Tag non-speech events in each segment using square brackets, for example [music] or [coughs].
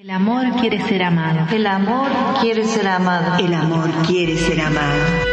El amor quiere ser amado. El amor quiere ser amado. El amor quiere ser amado.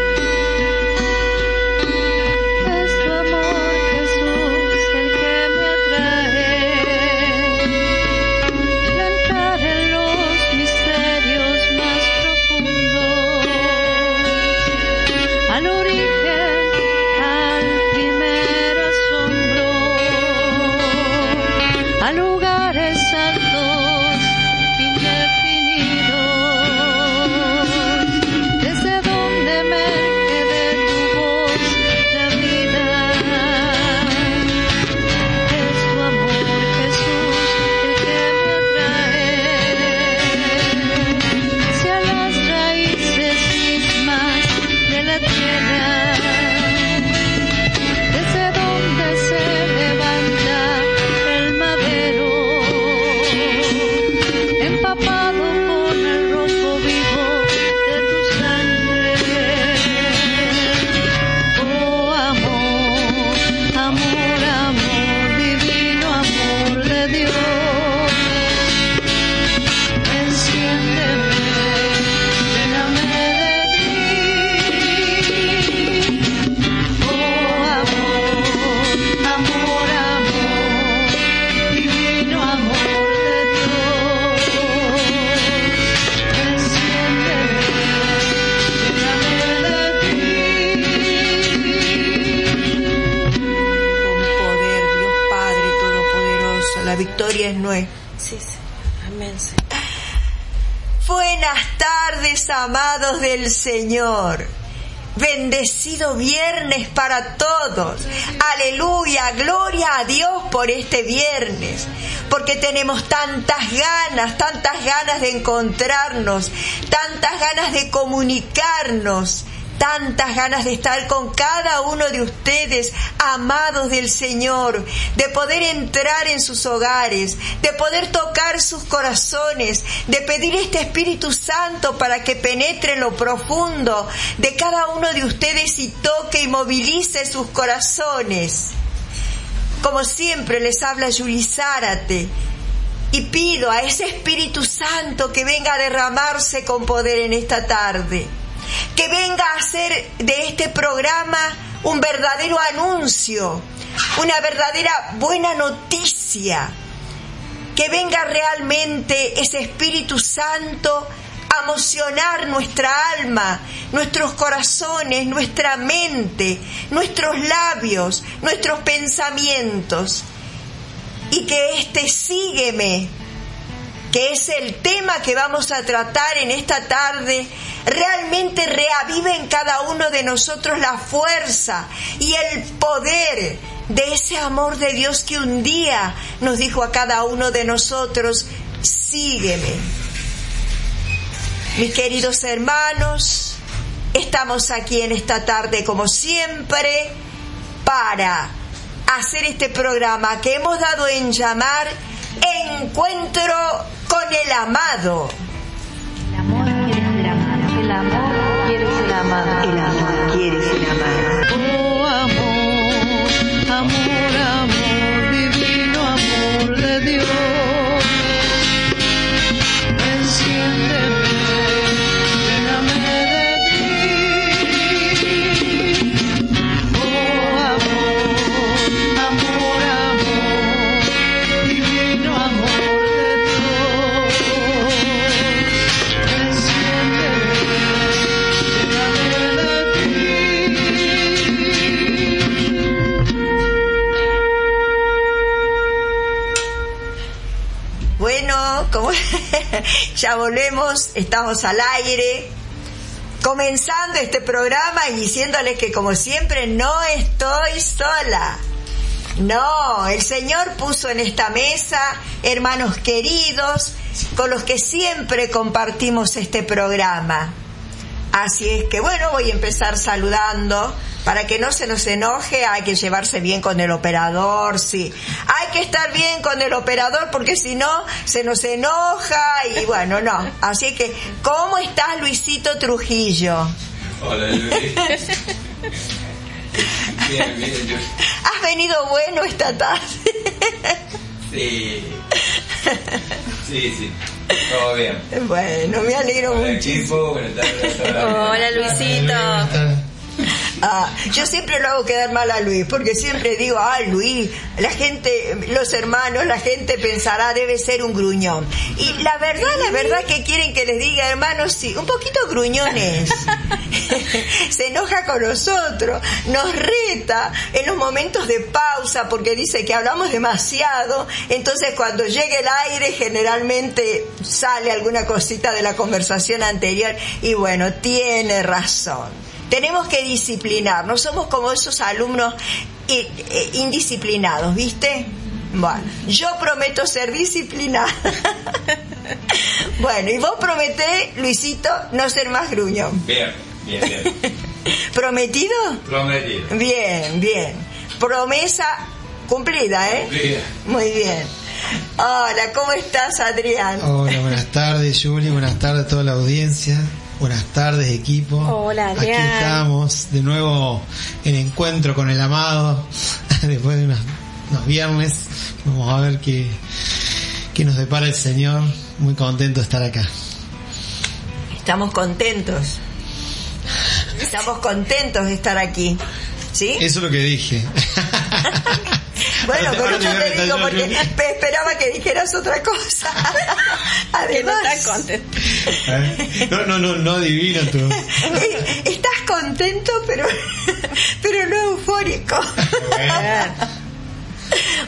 Del Señor. Bendecido viernes para todos. Aleluya, gloria a Dios por este viernes. Porque tenemos tantas ganas, tantas ganas de encontrarnos, tantas ganas de comunicarnos tantas ganas de estar con cada uno de ustedes, amados del Señor, de poder entrar en sus hogares, de poder tocar sus corazones, de pedir este Espíritu Santo para que penetre en lo profundo de cada uno de ustedes y toque y movilice sus corazones. Como siempre les habla Yulizárate y pido a ese Espíritu Santo que venga a derramarse con poder en esta tarde que venga a hacer de este programa un verdadero anuncio, una verdadera buena noticia, que venga realmente ese Espíritu Santo a emocionar nuestra alma, nuestros corazones, nuestra mente, nuestros labios, nuestros pensamientos. Y que este sígueme, que es el tema que vamos a tratar en esta tarde, realmente reavive en cada uno de nosotros la fuerza y el poder de ese amor de Dios que un día nos dijo a cada uno de nosotros, sígueme. Mis queridos hermanos, estamos aquí en esta tarde como siempre para hacer este programa que hemos dado en llamar Encuentro con el Amado. El amor quiere ser amado. Estamos al aire, comenzando este programa y diciéndoles que como siempre no estoy sola. No, el Señor puso en esta mesa hermanos queridos con los que siempre compartimos este programa. Así es que bueno, voy a empezar saludando para que no se nos enoje hay que llevarse bien con el operador, sí. Que estar bien con el operador porque si no se nos enoja y bueno, no. Así que, ¿cómo estás Luisito Trujillo? Hola Luis. Bien, bien, ¿Has venido bueno esta tarde? Sí. Sí, sí. Todo bien. Bueno, me alegro Hola mucho. equipo, buenas tardes Hola Luisito. Ah, yo siempre lo hago quedar mal a Luis, porque siempre digo, ah, Luis, la gente, los hermanos, la gente pensará, debe ser un gruñón. Y la verdad, la verdad que quieren que les diga, hermanos, sí, un poquito gruñones. [laughs] Se enoja con nosotros, nos reta en los momentos de pausa, porque dice que hablamos demasiado, entonces cuando llegue el aire generalmente sale alguna cosita de la conversación anterior, y bueno, tiene razón. Tenemos que disciplinar, no somos como esos alumnos eh, indisciplinados, ¿viste? Bueno, yo prometo ser disciplinada. [laughs] bueno, y vos prometés, Luisito, no ser más gruñón. Bien, bien, bien. [laughs] ¿Prometido? Prometido. Bien, bien. Promesa cumplida, ¿eh? Cumplida. Muy bien. Hola, ¿cómo estás, Adrián? Hola, buenas tardes, Juli. Buenas tardes a toda la audiencia. Buenas tardes, equipo. Hola, Aquí estamos de nuevo en encuentro con el amado. [laughs] Después de unos, unos viernes, vamos a ver qué, qué nos depara el Señor. Muy contento de estar acá. Estamos contentos. Estamos contentos de estar aquí. ¿Sí? Eso es lo que dije. [laughs] Bueno, pero yo te digo porque [laughs] esperaba que dijeras otra cosa. [laughs] Que Además. ¿Eh? [laughs] No, no, no, no adivino tú. estás contento, pero, pero no eufórico.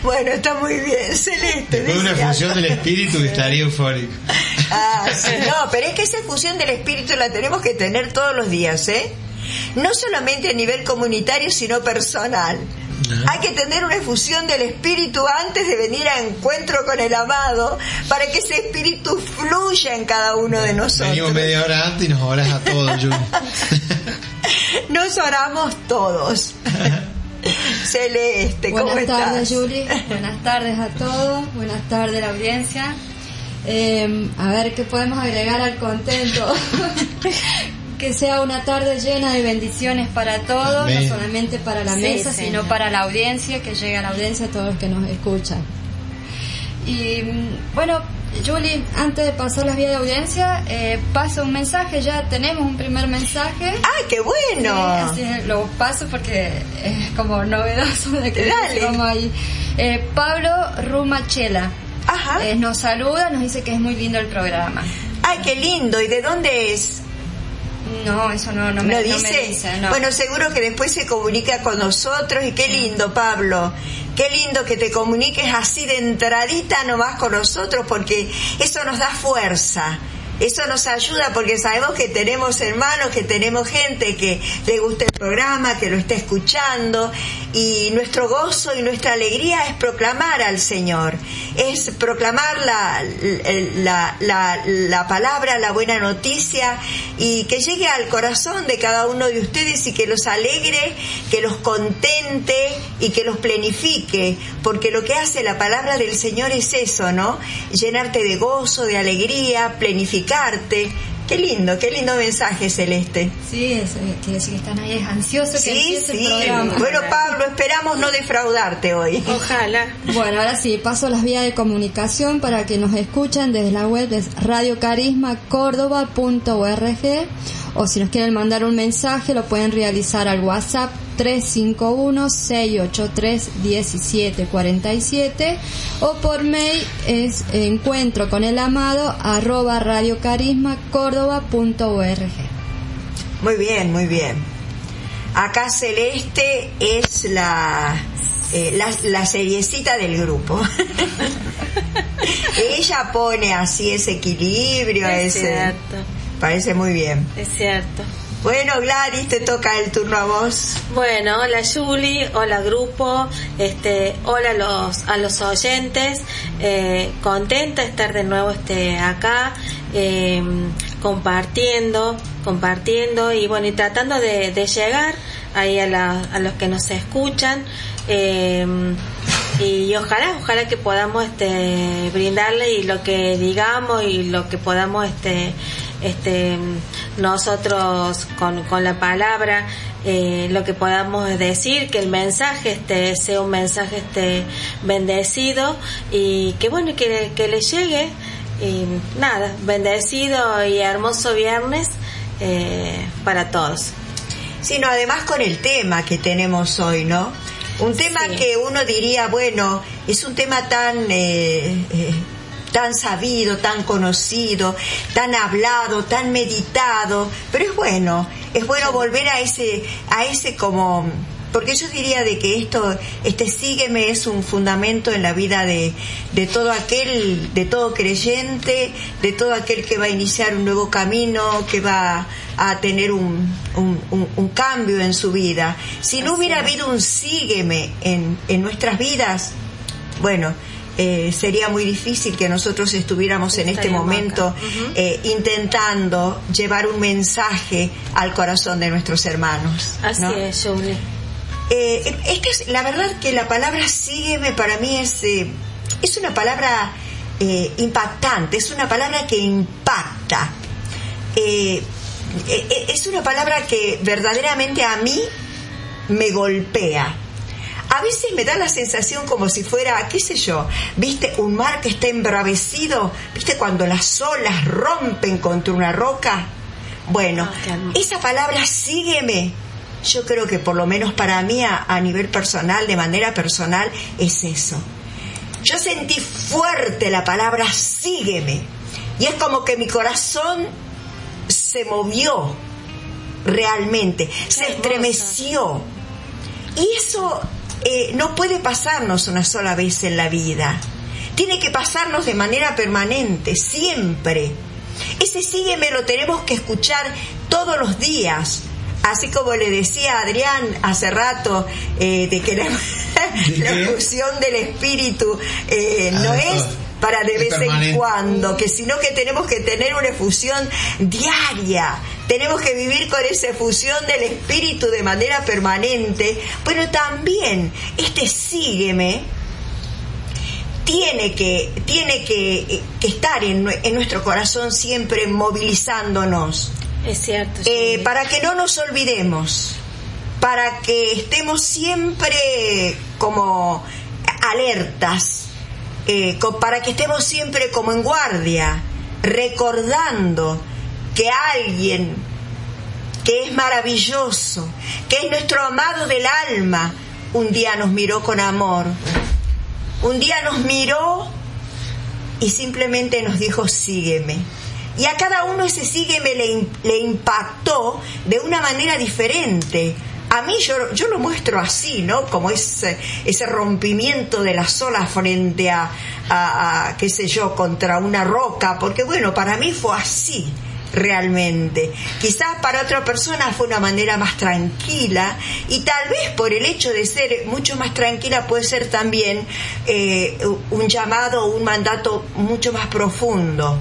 Bueno, está muy bien, Celeste. De una función del espíritu estaría eufórico. Ah, sí, no, pero es que esa fusión del espíritu la tenemos que tener todos los días, ¿eh? No solamente a nivel comunitario, sino personal. Hay que tener una efusión del espíritu antes de venir a encuentro con el amado para que ese espíritu fluya en cada uno de nosotros. Venimos media hora antes y nos oras a todos, Juli. [laughs] Nos oramos todos. [laughs] Celeste, ¿cómo Buenas estás? tardes, Juli. Buenas tardes a todos. Buenas tardes, la audiencia. Eh, a ver qué podemos agregar al contento. [laughs] que sea una tarde llena de bendiciones para todos, Amén. no solamente para la Sí, mesa, Señor. sino para la audiencia, que llegue a la audiencia a todos los que nos escuchan. Y mm, bueno, Juli, antes de pasar las vías de audiencia, eh, paso un mensaje, ya tenemos un primer mensaje. ¡Ah, qué bueno! Sí, así es, lo paso porque es como novedoso de que Dale. vamos ahí. Eh, Pablo Rumachela Ajá. eh, nos saluda, nos dice que es muy lindo el programa. ¡Ay, qué lindo! ¿Y de dónde es? No, eso no, no me, ¿Lo no dice? me dice. no. Bueno, seguro que después se comunica con nosotros y qué lindo, Pablo. Qué lindo que te comuniques así de entradita nomás con nosotros porque eso nos da fuerza. Eso nos ayuda porque sabemos que tenemos hermanos, que tenemos gente que le gusta el programa, que lo está escuchando y nuestro gozo y nuestra alegría es proclamar al Señor, es proclamar la, la, la, la palabra, la buena noticia y que llegue al corazón de cada uno de ustedes y que los alegre, que los contente y que los plenifique, porque lo que hace la palabra del Señor es eso, ¿no? Llenarte de gozo, de alegría, Qué lindo, qué lindo mensaje, Celeste. Sí, eso eh, quiere decir que están ahí ansiosos que Sí, sí. el programa. Bueno, Pablo, esperamos no defraudarte hoy. Ojalá. Bueno, ahora sí, paso las vías de comunicación para que nos escuchen desde la web de radiocarismacórdoba.org o si nos quieren mandar un mensaje lo pueden realizar al WhatsApp 351-683-1747 o por mail es encuentro con el amado arroba radiocarismacórdoba.org. Muy bien, muy bien. Acá Celeste es la, eh, la, la seriecita del grupo. [laughs] Ella pone así ese equilibrio, Es ese... cierto, Parece muy bien. es cierto. Bueno, Gladys, te toca el turno a vos. Bueno, hola Julie, hola grupo, este, hola a los, a los oyentes, eh, contenta de estar de nuevo este, acá, eh, compartiendo, compartiendo y bueno, y tratando de, de llegar ahí a, la- a los que nos escuchan. eh, y ojalá, ojalá que podamos este, brindarle y lo que digamos y lo que podamos este, este, nosotros con, con la palabra, eh, lo que podamos decir, que el mensaje este, sea un mensaje este, bendecido y que bueno, que, que le llegue y nada, bendecido y hermoso viernes eh, para todos. Sino además con el tema que tenemos hoy, ¿no? Un tema Sí. que uno diría, bueno, es un tema tan eh, eh, tan sabido, tan conocido, tan hablado, tan meditado, pero es bueno, es bueno volver a ese a ese como porque yo diría de que esto este sígueme es un fundamento en la vida de, de todo aquel de todo creyente de todo aquel que va a iniciar un nuevo camino que va a tener un, un, un- un cambio en su vida. Si no hubiera habido un sígueme en, en nuestras vidas bueno eh, sería muy difícil que nosotros estuviéramos en este momento eh, intentando llevar un mensaje al corazón de nuestros hermanos. Así ¿no? es, Julie. Eh, es que la verdad que la palabra sígueme para mí es, eh, es una palabra eh, impactante, es una palabra que impacta. Es una palabra que verdaderamente a mí me golpea. A veces me da la sensación como si fuera, qué sé yo, viste, un mar que está embravecido, viste, cuando las olas rompen contra una roca. Bueno, Ah, esa palabra sígueme. Yo creo que por lo menos para mí a, a nivel personal, de manera personal, es eso. Yo sentí fuerte la palabra sígueme. Y es como que mi corazón se movió realmente, se estremeció. Y eso eh, no puede pasarnos una sola vez en la vida. Tiene que pasarnos de manera permanente, siempre. Ese sígueme lo tenemos que escuchar todos los días. Así como le decía a Adrián hace rato, eh, de que la, [laughs] la fusión del espíritu eh, Ah, no eso es para de vez en cuando, que sino que tenemos que tener una efusión diaria, tenemos que vivir con esa efusión del espíritu de manera permanente, pero también este sígueme tiene que, tiene que, que estar en, nue- en nuestro corazón siempre movilizándonos. Es cierto. Eh, para que no nos olvidemos, para que estemos siempre como alertas, eh, para que estemos siempre como en guardia, recordando que alguien que es maravilloso, que es nuestro amado del alma, un día nos miró con amor, un día nos miró y simplemente nos dijo sígueme. Y a cada uno ese sígueme le impactó de una manera diferente. A mí yo, yo lo muestro así, ¿no? Como ese, ese rompimiento de las olas frente a, a, a, qué sé yo, contra una roca, porque bueno, para mí fue así realmente. Quizás para otra persona fue una manera más tranquila y tal vez por el hecho de ser mucho más tranquila puede ser también eh, un llamado o un mandato mucho más profundo.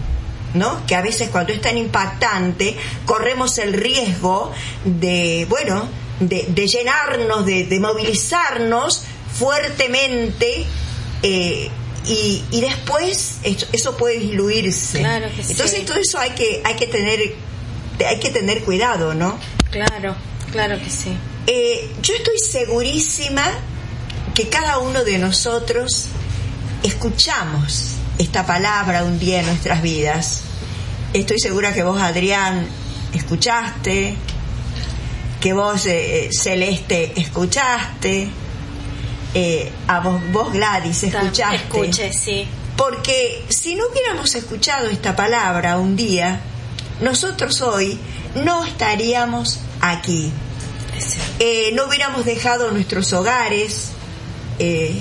¿No? Que a veces cuando es tan impactante corremos el riesgo de, bueno, de, de llenarnos, de, de movilizarnos fuertemente eh, y, y después eso, puede diluirse. Claro que sí. Entonces todo eso hay que, hay que tener, hay que tener cuidado, ¿no? Claro, claro que sí. Eh, yo estoy segurísima que cada uno de nosotros escuchamos esta palabra un día en nuestras vidas. Estoy segura que vos, Adrián, escuchaste, que vos, eh, Celeste, escuchaste, eh, a vos, vos, Gladys, escuchaste. Escuche, sí. Porque si no hubiéramos escuchado esta palabra un día, nosotros hoy no estaríamos aquí. Eh, no hubiéramos dejado nuestros hogares, eh,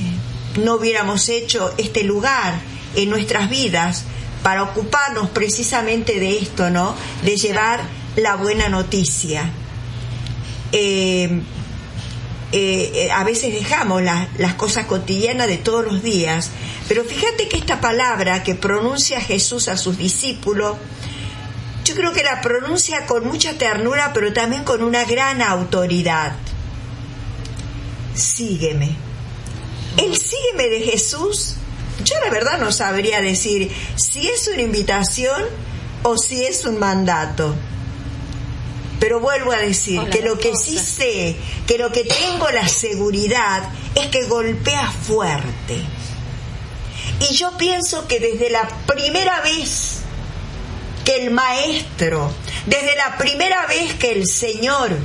no hubiéramos hecho este lugar en nuestras vidas para ocuparnos precisamente de esto, ¿no? De llevar la buena noticia. Eh, eh, eh, a veces dejamos la- las cosas cotidianas de todos los días, pero fíjate que esta palabra que pronuncia Jesús a sus discípulos, yo creo que la pronuncia con mucha ternura, pero también con una gran autoridad. Sígueme. El sígueme de Jesús, yo la verdad no sabría decir si es una invitación o si es un mandato. Pero vuelvo a decir Hola, que lo que sí sé, que lo que tengo la seguridad es que golpea fuerte. Y yo pienso que desde la primera vez que el maestro, desde la primera vez que el Señor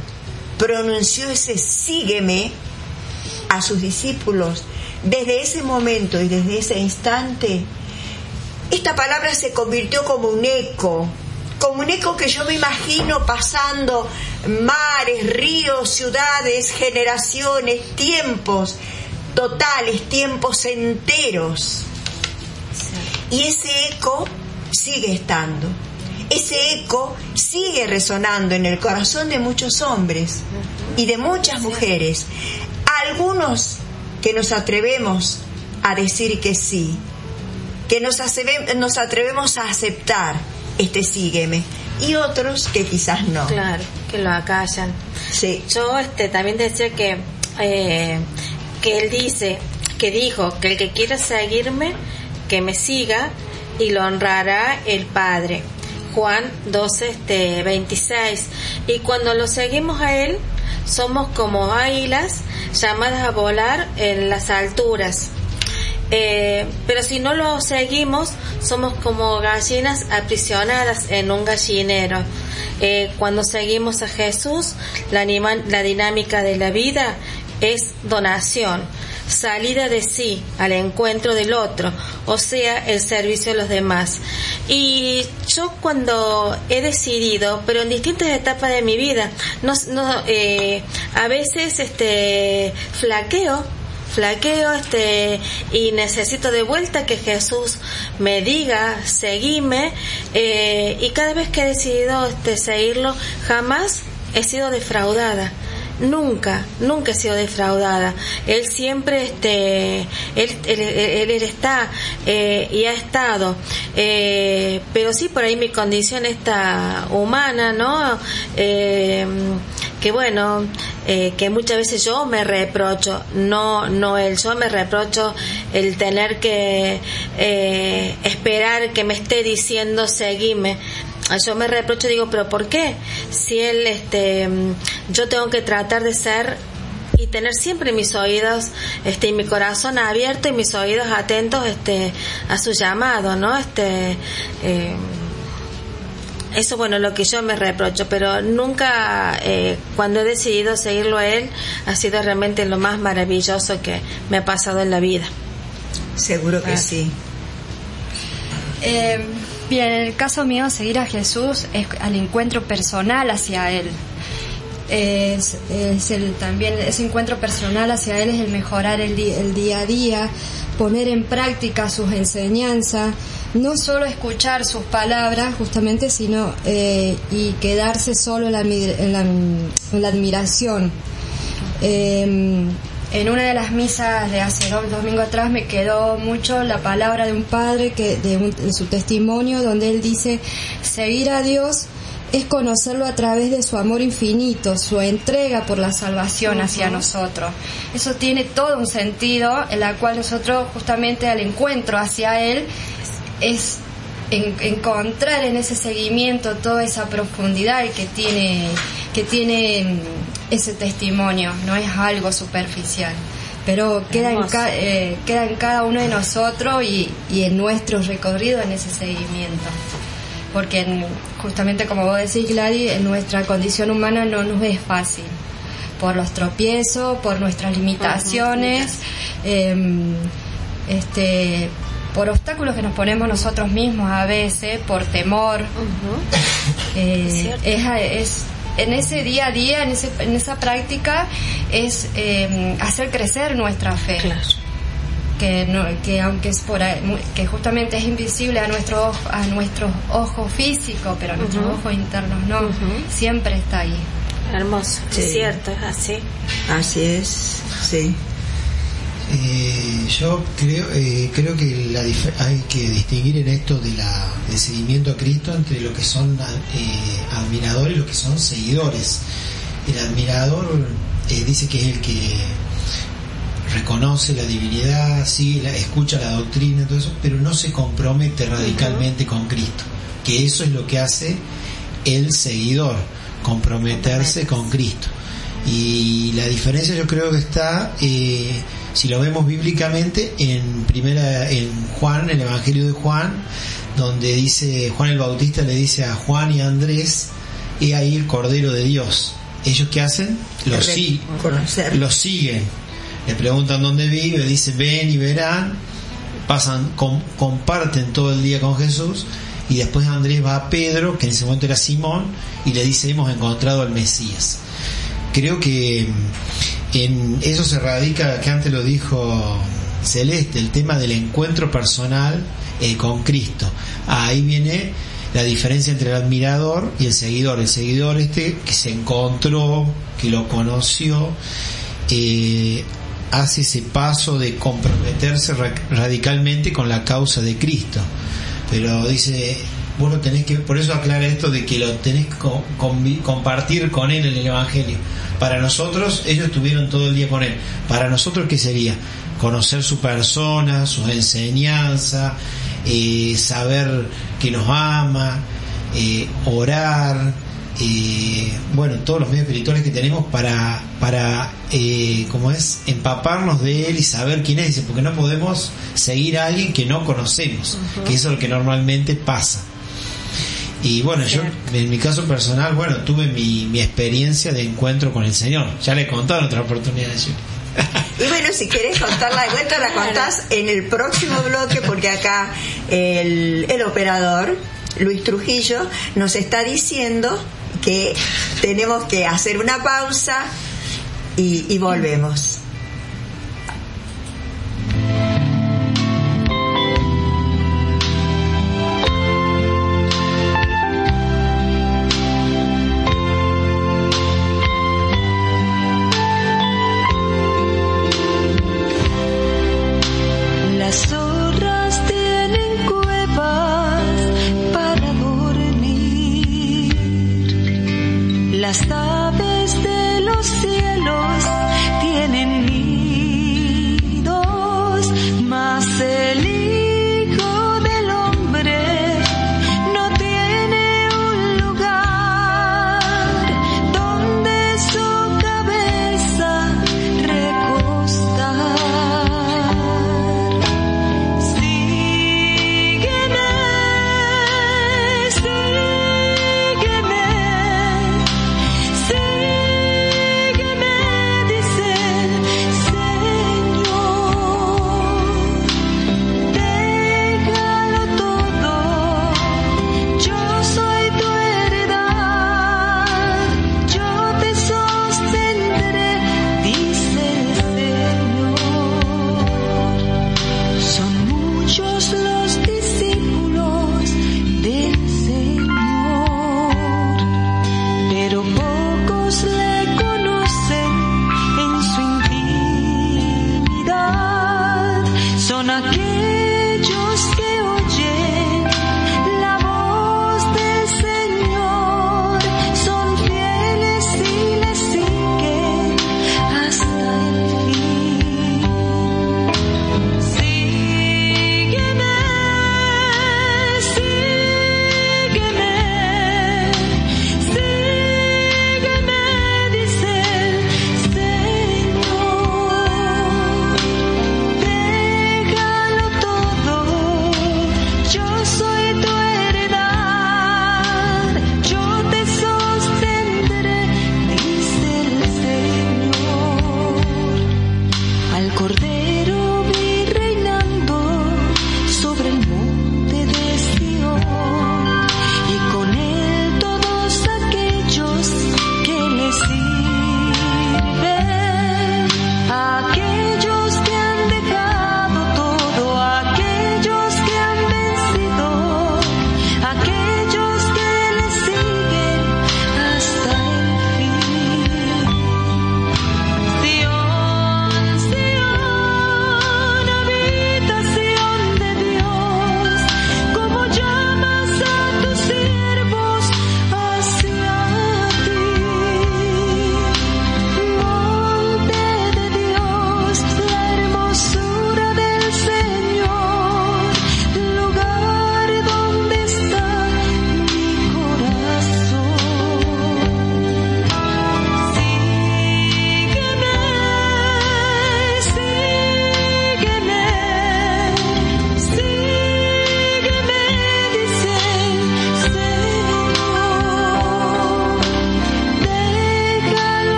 pronunció ese sígueme a sus discípulos, desde ese momento y desde ese instante, esta palabra se convirtió como un eco, como un eco que yo me imagino pasando mares, ríos, ciudades, generaciones, tiempos totales, tiempos enteros. Y ese eco sigue estando. Ese eco sigue resonando en el corazón de muchos hombres y de muchas mujeres. Algunos que nos atrevemos a decir que sí, que nos, nos atrevemos a aceptar este sígueme y otros que quizás no. Claro, que lo acallan. Sí. Yo este, también decía que, eh, que él dice, que dijo que el que quiera seguirme, que me siga y lo honrará el Padre. Juan 12, este, 26. Y cuando lo seguimos a él, somos como águilas llamadas a volar en las alturas. Eh, pero si no lo seguimos, somos como gallinas aprisionadas en un gallinero. Eh, cuando seguimos a Jesús, la, la dinámica de la vida es donación, salida de sí al encuentro del otro, o sea, el servicio a los demás. Y yo cuando he decidido, pero en distintas etapas de mi vida, no eh, a veces este flaqueo flaqueo este y necesito de vuelta que Jesús me diga seguime eh, y cada vez que he decidido este seguirlo jamás he sido defraudada nunca, nunca he sido defraudada. Él siempre, este, él, él, está eh, y ha estado. Eh, pero sí, por ahí mi condición está humana, ¿no? Eh, que bueno, que muchas veces yo me reprocho, no, no él, yo me reprocho el tener que esperar que me esté diciendo seguime yo me reprocho digo pero por qué si él este yo tengo que tratar de ser y tener siempre mis oídos este y mi corazón abierto y mis oídos atentos este a su llamado no este eh, eso bueno lo que yo me reprocho pero nunca eh, cuando he decidido seguirlo a él ha sido realmente lo más maravilloso que me ha pasado en la vida. Seguro que sí. Eh, Bien, en el caso mío, seguir a Jesús es al encuentro personal hacia Él. Es, también ese encuentro personal hacia Él es el mejorar el, el día a día, poner en práctica sus enseñanzas, no solo escuchar sus palabras justamente, sino eh, y quedarse solo en la, admiración. Eh, en una de las misas de hace un domingo atrás me quedó mucho la palabra de un padre que de, su testimonio donde él dice seguir a Dios es conocerlo a través de su amor infinito, su entrega por la salvación hacia nosotros. Eso tiene todo un sentido en la cual nosotros justamente al encuentro hacia Él es encontrar en ese seguimiento toda esa profundidad que tiene, que tiene ese testimonio, no es algo superficial, pero queda en, eh, queda en cada uno de nosotros y, en nuestro recorrido en ese seguimiento. Porque justamente como vos decís, Gladys, en nuestra condición humana no nos es fácil. Por los tropiezos, por nuestras limitaciones, em, este, por obstáculos que nos ponemos nosotros mismos a veces, por temor. Eh, es, en ese día a día, en, ese, en esa práctica, es eh, hacer crecer nuestra fe. Que, no, que aunque es por que justamente es invisible a nuestro a nuestros ojos físicos pero a nuestros ojos internos no. Siempre está ahí. Hermoso es cierto es así. Así es sí eh, yo creo, eh, creo que la hay que distinguir en esto de la, del seguimiento a Cristo entre lo que son eh, admiradores y lo que son seguidores. El admirador dice que es el que reconoce la divinidad, sigue la, escucha la doctrina, todo eso, pero no se compromete radicalmente con Cristo. Que eso es lo que hace el seguidor, comprometerse con Cristo. Y la diferencia yo creo que está si lo vemos bíblicamente, en primera, en Juan, el Evangelio de Juan, donde dice, Juan el Bautista le dice a Juan y a Andrés, y ahí el Cordero de Dios. ¿Ellos qué hacen? Lo, Reconocer. lo siguen. Le preguntan dónde vive, dice ven y verán, pasan, com- comparten todo el día con Jesús y después Andrés va a Pedro, que en ese momento era Simón, y le dice hemos encontrado al Mesías. Creo que en eso se radica, que antes lo dijo Celeste, el tema del encuentro personal eh, con Cristo. Ahí viene la diferencia entre el admirador y el seguidor. El seguidor este que se encontró, que lo conoció, eh, hace ese paso de comprometerse ra- radicalmente con la causa de Cristo. Pero dice, vos lo tenés que, por eso aclara esto de que lo tenés que co- compartir con Él en el Evangelio. Para nosotros, ellos estuvieron todo el día con Él. Para nosotros, ¿qué sería? Conocer su persona, sus enseñanzas, eh, saber que nos ama, eh, orar, eh, bueno, todos los medios espirituales que tenemos para, para eh, ¿cómo es? Empaparnos de él y saber quién es, porque no podemos seguir a alguien que no conocemos, que eso es lo que normalmente pasa. Y bueno, yo en mi caso personal, bueno, tuve mi, mi experiencia de encuentro con el Señor. Ya le he contado en otra oportunidad. Y [laughs] bueno, si querés contarla de vuelta, la contás en el próximo bloque, porque acá el, el operador, Luis Trujillo, nos está diciendo que tenemos que hacer una pausa y, y volvemos.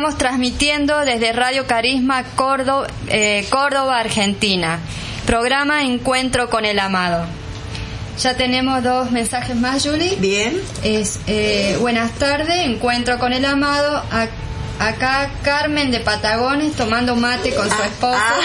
Estamos transmitiendo desde Radio Carisma Córdoba, eh, Córdoba, Argentina. Programa Encuentro con el Amado. Ya tenemos dos mensajes más, Julie. Bien. Es eh, buenas tardes, encuentro con el amado. A- acá Carmen de Patagones tomando mate con su esposo. Ah,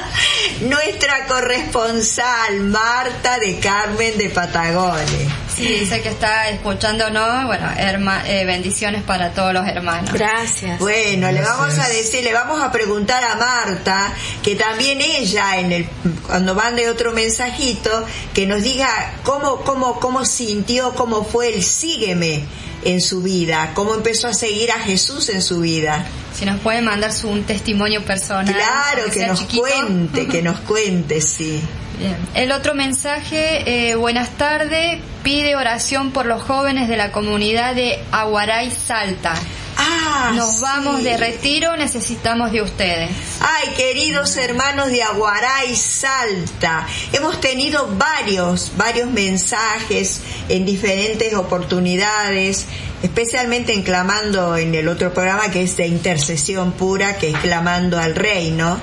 [laughs] nuestra corresponsal Marta de Carmen de Patagones. Sí, dice que está escuchándonos. Bueno, herma- eh, bendiciones para todos los hermanos. Gracias. Bueno, le vamos a decir, le vamos a preguntar a Marta que también ella en el cuando mande otro mensajito que nos diga cómo cómo cómo sintió, cómo fue el sígueme en su vida, cómo empezó a seguir a Jesús en su vida. Si nos puede mandar su, un testimonio personal. Claro, que nos chiquito. cuente, que nos [laughs] cuente, sí. Bien. El otro mensaje, eh, buenas tardes, pide oración por los jóvenes de la comunidad de Aguaray Salta. Ah, Nos sí. vamos de retiro, necesitamos de ustedes. Ay, queridos hermanos de Aguaray, Salta, hemos tenido varios, varios mensajes en diferentes oportunidades, especialmente en clamando en el otro programa que es de intercesión pura, que es clamando al reino.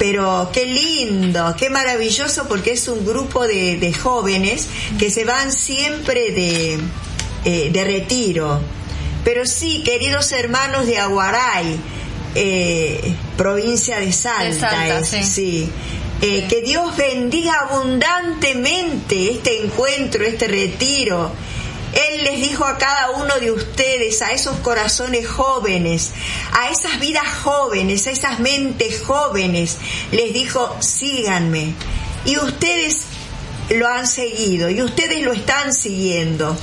Pero qué lindo, qué maravilloso porque es un grupo de, de jóvenes que se van siempre de, eh, de retiro. Pero sí, queridos hermanos de Aguaray, eh, provincia de Salta, De Salta, es, sí. sí. Eh, que Dios bendiga abundantemente este encuentro, este retiro. Él les dijo a cada uno de ustedes, a esos corazones jóvenes, a esas vidas jóvenes, a esas mentes jóvenes, les dijo, síganme. Y ustedes lo han seguido y ustedes lo están siguiendo.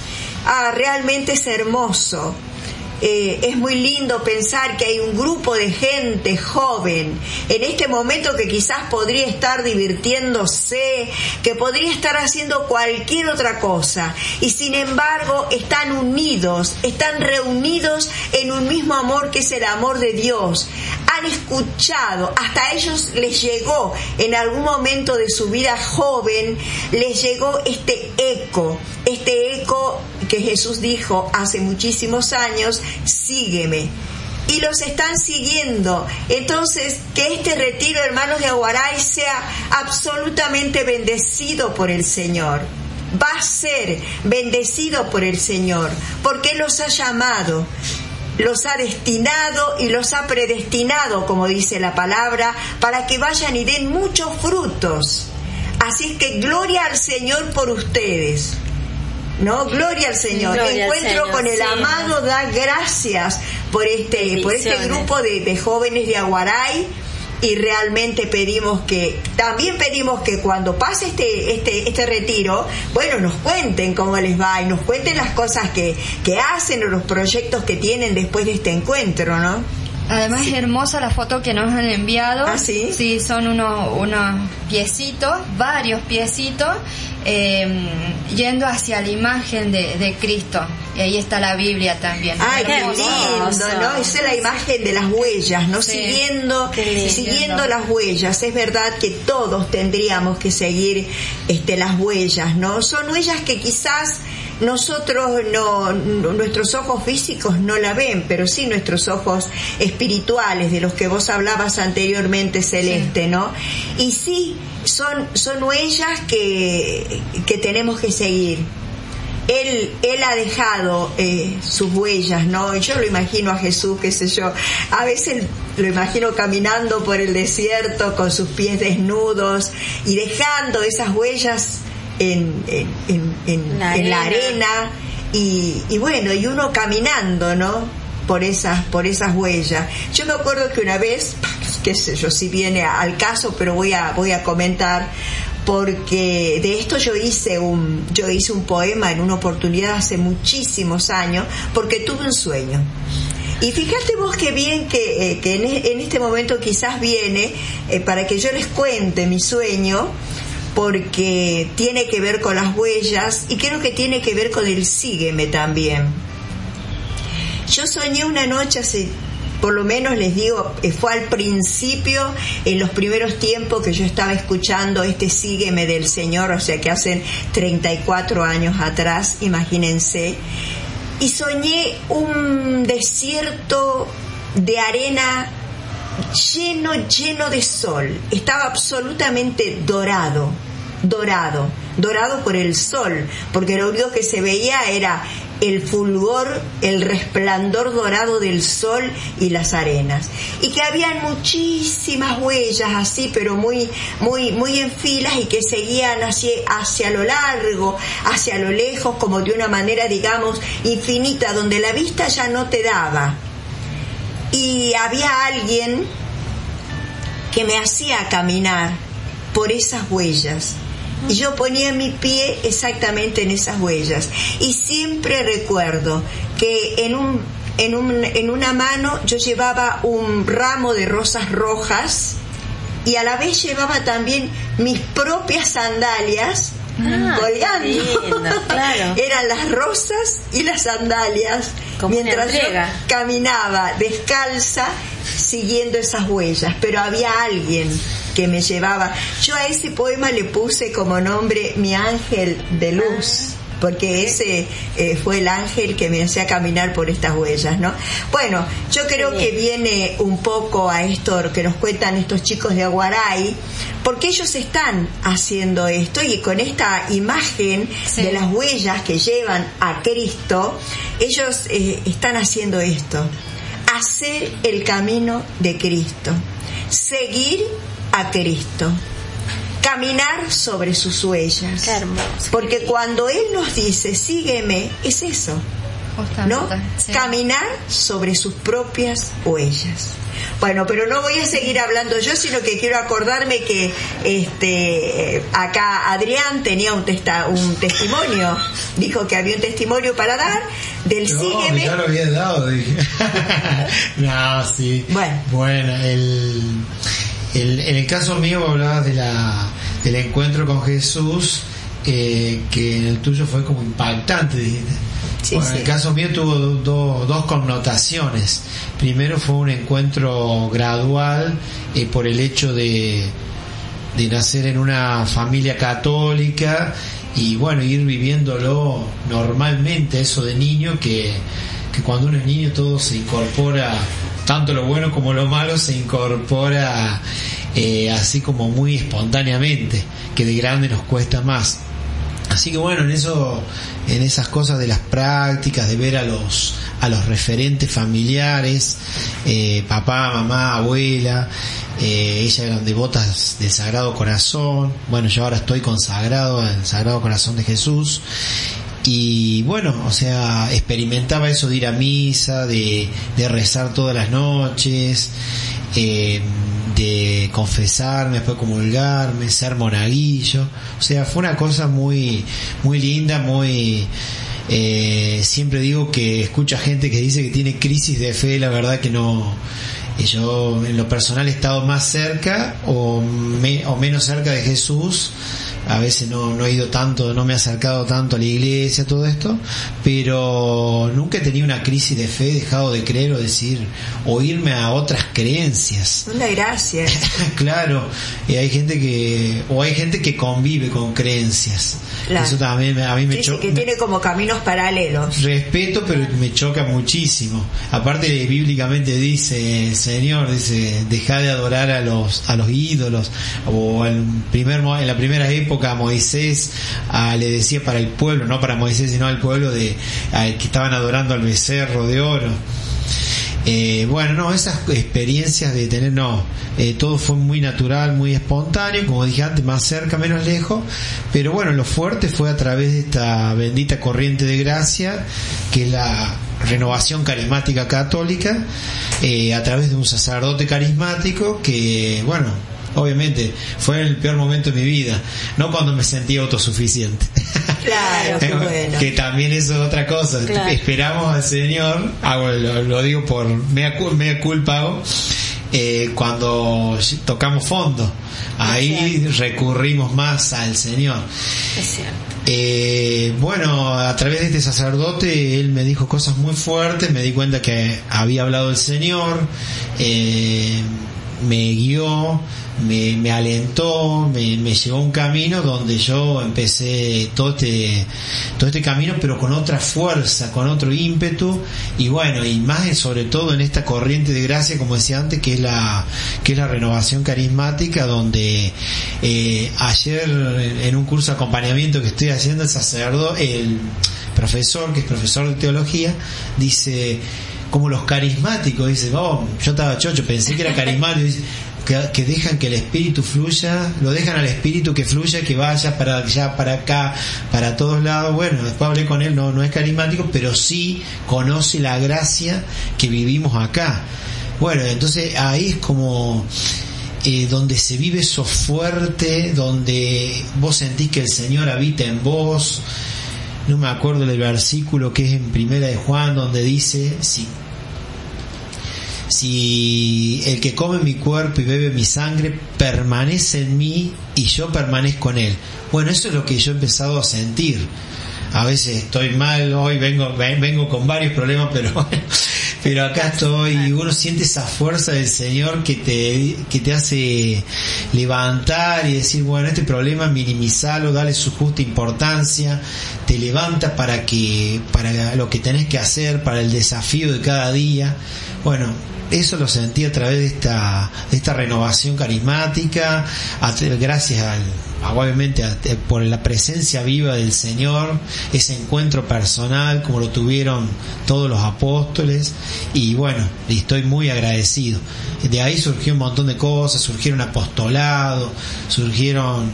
Ah, realmente es hermoso. Eh, es muy lindo pensar que hay un grupo de gente joven en este momento que quizás podría estar divirtiéndose, que podría estar haciendo cualquier otra cosa y sin embargo están unidos, están reunidos en un mismo amor que es el amor de Dios. Han escuchado, hasta ellos les llegó en algún momento de su vida joven, les llegó este eco, este eco que Jesús dijo hace muchísimos años, sígueme. Y los están siguiendo. Entonces, que este retiro, hermanos de Aguaray, sea absolutamente bendecido por el Señor. Va a ser bendecido por el Señor, porque los ha llamado, los ha destinado y los ha predestinado, como dice la palabra, para que vayan y den muchos frutos. Así es que gloria al Señor por ustedes. No, gloria al Señor. Gloria al Encuentro Señor, con el sí. amado da gracias por este, por este grupo de, de jóvenes de Aguaray y realmente pedimos que, también pedimos que cuando pase este, este, este retiro, bueno, nos cuenten cómo les va y nos cuenten las cosas que, que hacen o los proyectos que tienen después de este encuentro, ¿no? Además es hermosa la foto que nos han enviado. ¿Ah, sí? son unos, unos piecitos, varios piecitos, eh, yendo hacia la imagen de, de Cristo. Y ahí está la Biblia también. Ay, qué lindo, ¿no? Esa es la imagen de las huellas, ¿no? Sí. Siguiendo, siguiendo las huellas. Es verdad que todos tendríamos que seguir este, las huellas, ¿no? Son huellas que quizás nosotros no, no- nuestros ojos físicos no la ven, pero sí nuestros ojos espirituales, de los que vos hablabas anteriormente, Celeste, ¿no? Y sí, son, son huellas que, que tenemos que seguir él, él ha dejado eh, sus huellas, ¿no? Yo lo imagino a Jesús, qué sé yo, a veces lo imagino caminando por el desierto con sus pies desnudos y dejando esas huellas en, en, en- en- La en la arena. arena y, y bueno, y uno caminando, ¿no? por esas, por esas huellas. Yo me acuerdo que una vez, qué sé yo, si viene al caso, pero voy a, voy a comentar, porque de esto yo hice un, yo hice un poema en una oportunidad hace muchísimos años, porque tuve un sueño. Y fíjate vos qué bien que, eh, que en, e- en este momento quizás viene eh, para que yo les cuente mi sueño, porque tiene que ver con las huellas y creo que tiene que ver con el sígueme también. Yo soñé una noche por lo menos les digo, eh, fue al principio, en los primeros tiempos que yo estaba escuchando este sígueme del Señor, o sea que hacen 34 años atrás, imagínense, y soñé un desierto de arena lleno, lleno de sol. Estaba absolutamente dorado, dorado, dorado por el sol, porque lo único que se veía era el fulgor, el resplandor dorado del sol y las arenas. Y que habían muchísimas huellas así, pero muy, muy, muy en filas y que seguían hacia, hacia lo largo, hacia lo lejos, como de una manera, digamos, infinita, donde la vista ya no te daba. Y había alguien que me hacía caminar por esas huellas. Y yo ponía mi pie exactamente en esas huellas. Y siempre recuerdo que en, un, en, un, en una mano yo llevaba un ramo de rosas rojas y a la vez llevaba también mis propias sandalias Ah, colgando. qué lindo, [laughs] claro. Eran las rosas y las sandalias. Como mientras yo caminaba descalza siguiendo esas huellas, pero había alguien que me llevaba. Yo a ese poema le puse como nombre mi ángel de luz. Porque ese eh, fue el ángel que me hacía caminar por estas huellas, ¿no? Bueno, yo creo que viene un poco a esto que nos cuentan estos chicos de Aguaray, porque ellos están haciendo esto y con esta imagen Sí. de las huellas que llevan a Cristo, ellos eh, están haciendo esto, hacer el camino de Cristo, seguir a Cristo, caminar sobre sus huellas. Qué hermoso. Porque cuando Él nos dice, sígueme, es eso, ¿no? Sí. Caminar sobre sus propias huellas. Bueno, pero no voy a seguir hablando yo, sino que quiero acordarme que este acá Adrián tenía un, testa- un testimonio, dijo que había un testimonio para dar del No, sígueme. ya lo había dado, dije. [laughs] no, sí. Bueno. Bueno, el, el- en el caso mío hablabas de la, del encuentro con Jesús, eh, que en el tuyo fue como impactante, dijiste. Sí, bueno, en sí. el caso mío tuvo do- do- dos connotaciones. Primero fue un encuentro gradual eh, por el hecho de, de nacer en una familia católica y bueno, ir viviéndolo normalmente, eso de niño, que, que cuando uno es niño todo se incorpora, tanto lo bueno como lo malo se incorpora eh, así como muy espontáneamente, que de grande nos cuesta más. Así que bueno, en eso, en esas cosas de las prácticas, de ver a los, a los referentes familiares, eh, papá, mamá, abuela, eh, ellas eran devotas del Sagrado Corazón, bueno, yo ahora estoy consagrado al Sagrado Corazón de Jesús, y bueno, o sea, experimentaba eso de ir a misa, de, de rezar todas las noches, eh, de confesarme, después comulgarme, ser monaguillo, o sea, fue una cosa muy, muy linda, muy, eh, siempre digo que escucha gente que dice que tiene crisis de fe, la verdad que no, eh, yo en lo personal he estado más cerca o, me- o menos cerca de Jesús, a veces no, no he ido tanto, no me he acercado tanto a la iglesia, todo esto, pero nunca he tenido una crisis de fe, he dejado de creer o decir, o irme a otras creencias. Una gracia. [laughs] claro, y hay gente que, o hay gente que convive con creencias. Claro. Eso también a mí me choca. que tiene como caminos paralelos. Respeto, pero me choca muchísimo. Aparte, bíblicamente dice Señor, dice, deja de adorar a los, a los ídolos. O en, primer, en la primera época Moisés ah, le decía para el pueblo, no para Moisés, sino al pueblo de, ah, que estaban adorando al becerro de oro. Eh, bueno, no, esas experiencias de tener, no, eh, todo fue muy natural, muy espontáneo, como dije antes, más cerca, menos lejos, pero bueno, lo fuerte fue a través de esta bendita corriente de gracia, que es la renovación carismática católica, eh, a través de un sacerdote carismático que, bueno, obviamente fue el peor momento de mi vida, no cuando me sentía autosuficiente. Claro, qué [laughs] bueno. que también eso es otra cosa. Claro. Esperamos al Señor, bueno, lo, lo digo por mea, cu- mea culpa, hago, eh, cuando tocamos fondo, ahí recurrimos más al Señor. Es cierto. Eh, bueno, a través de este sacerdote, él me dijo cosas muy fuertes, me di cuenta que había hablado el Señor, eh, me guió, me, me alentó, me, me llevó un camino donde yo empecé todo este, todo este camino, pero con otra fuerza, con otro ímpetu, y bueno, y más sobre todo en esta corriente de gracia, como decía antes, que es la, que es la renovación carismática, donde eh, ayer en un curso de acompañamiento que estoy haciendo, el sacerdote, el profesor, que es profesor de teología, dice, como los carismáticos, dice, oh, yo estaba chocho, pensé que era [laughs] carismático, dice, que, que dejan que el espíritu fluya, lo dejan al espíritu que fluya, que vaya para allá, para acá, para todos lados. Bueno, después hablé con él, no, no es carismático, pero sí conoce la gracia que vivimos acá. Bueno, entonces ahí es como eh, donde se vive eso fuerte, donde vos sentís que el Señor habita en vos. No me acuerdo del versículo que es en Primera de Juan, donde dice, si si el que come mi cuerpo y bebe mi sangre permanece en mí y yo permanezco en él. Bueno, eso es lo que yo he empezado a sentir. A veces estoy mal, hoy vengo, ven- vengo con varios problemas, pero, [laughs] pero acá estoy y uno siente esa fuerza del Señor que te, que te hace levantar y decir, bueno, este problema minimizarlo, dale su justa importancia, te levanta para que, para lo que tenés que hacer, para el desafío de cada día. Bueno, eso lo sentí a través de esta, esta renovación carismática, gracias al, obviamente a- por la presencia viva del Señor, ese encuentro personal como lo tuvieron todos los apóstoles y bueno, estoy muy agradecido. De ahí surgió un montón de cosas, surgieron apostolado, surgieron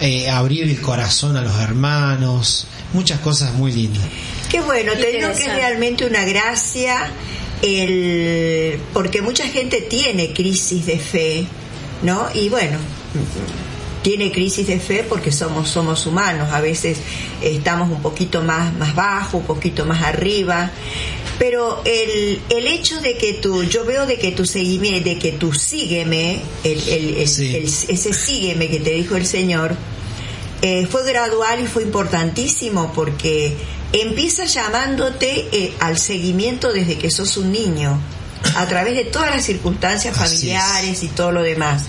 eh, abrir el corazón a los hermanos, muchas cosas muy lindas. Qué bueno, Qué te digo que es realmente una gracia el porque mucha gente tiene crisis de fe, ¿no? Y bueno, tiene crisis de fe porque somos somos humanos, a veces estamos un poquito más más bajo, un poquito más arriba, pero el, el hecho de que tú, yo veo de que tú seguime, de que tú sígueme, el, el- el- Sí. el- ese sígueme que te dijo el Señor, eh, fue gradual y fue importantísimo porque empieza llamándote eh, al seguimiento desde que sos un niño, a través de todas las circunstancias familiares y todo lo demás.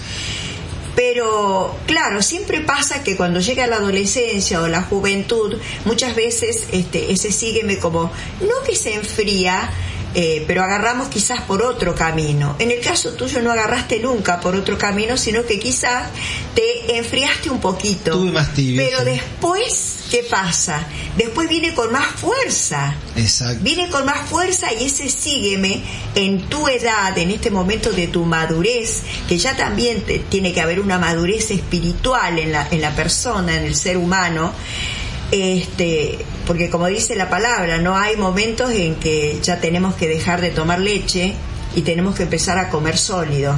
Pero claro, siempre pasa que cuando llega la adolescencia o la juventud, muchas veces este, ese sígueme como, no que se enfría, eh, pero agarramos quizás por otro camino. En el caso tuyo no agarraste nunca por otro camino, sino que quizás te enfriaste un poquito. Tuve más tibio, Pero después, ¿qué pasa? Después viene con más fuerza Exacto. viene con más fuerza y ese sígueme en tu edad, en este momento de tu madurez, que ya también te- tiene que haber una madurez espiritual en la, en la persona, en el ser humano, este, porque como dice la palabra, no hay momentos en que ya tenemos que dejar de tomar leche y tenemos que empezar a comer sólido.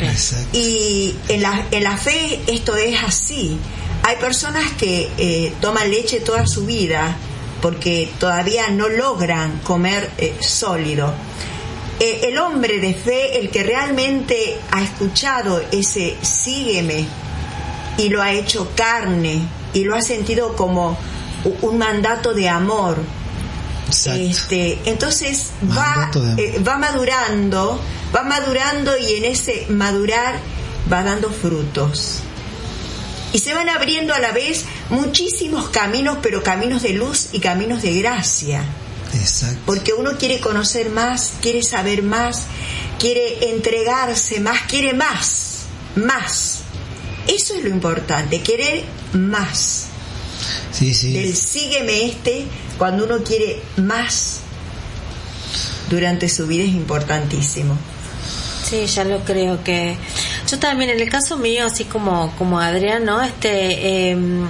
Exacto. Y en la, en la fe esto es así. Hay personas que eh, toman leche toda su vida porque todavía no logran comer eh, sólido. Eh, el hombre de fe, el que realmente ha escuchado ese sígueme y lo ha hecho carne y lo ha sentido como un mandato de amor, Exacto. este, entonces va, eh, va madurando, va madurando y en ese madurar va dando frutos. Y se van abriendo a la vez muchísimos caminos, pero caminos de luz y caminos de gracia. Exacto. Porque uno quiere conocer más, quiere saber más, quiere entregarse más, quiere más, más. Eso es lo importante, querer más. Sí, sí. Del sígueme este, cuando uno quiere más. durante su vida es importantísimo. Sí, ya lo creo que yo también en el caso mío, así como como Adrián, ¿no? Este em,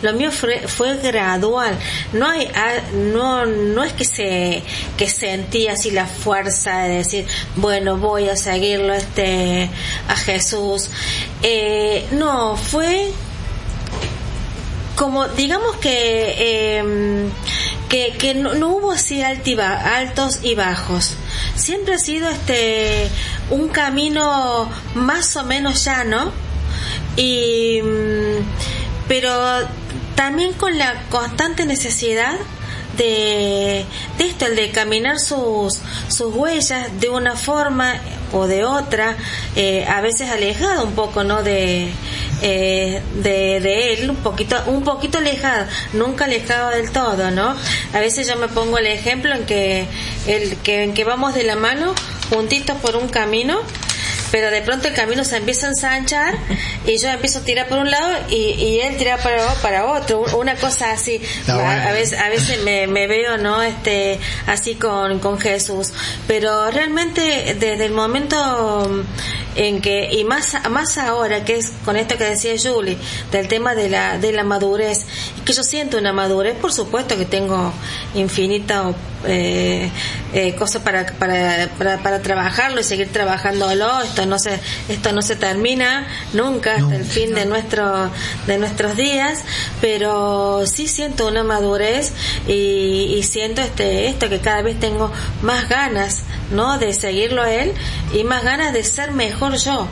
lo mío fue, fue gradual. No hay no no es que se que sentí así la fuerza de decir, bueno, voy a seguirlo este a Jesús. Eh, no, fue como digamos que em, que, que no, no hubo así altiva, altos y bajos siempre ha sido este un camino más o menos llano y mm, pero también con la constante necesidad de, de esto, el de caminar sus, sus huellas de una forma o de otra, eh, a veces alejado un poco, ¿no? De, eh, de, de él, un poquito, un poquito alejado, nunca alejado del todo, ¿no? A veces yo me pongo el ejemplo en que, el, que, en que vamos de la mano juntitos por un camino pero de pronto el camino se empieza a ensanchar y yo empiezo a tirar por un lado y, y él tira para, para otro, una cosa así. A veces, a veces me, me veo, ¿no? Este, así con, con Jesús. Pero realmente desde el momento en que, y más, más ahora que es con esto que decía Julie, del tema de la, de la madurez, que yo siento una madurez, por supuesto que tengo infinita eh, eh, cosas para, para, para, para trabajarlo y seguir trabajándolo, esto no se, esto no se termina nunca hasta el fin de nuestro, de nuestros días, pero sí siento una madurez y, y siento este, esto que cada vez tengo más ganas, ¿no? De seguirlo a él y más ganas de ser mejor yo.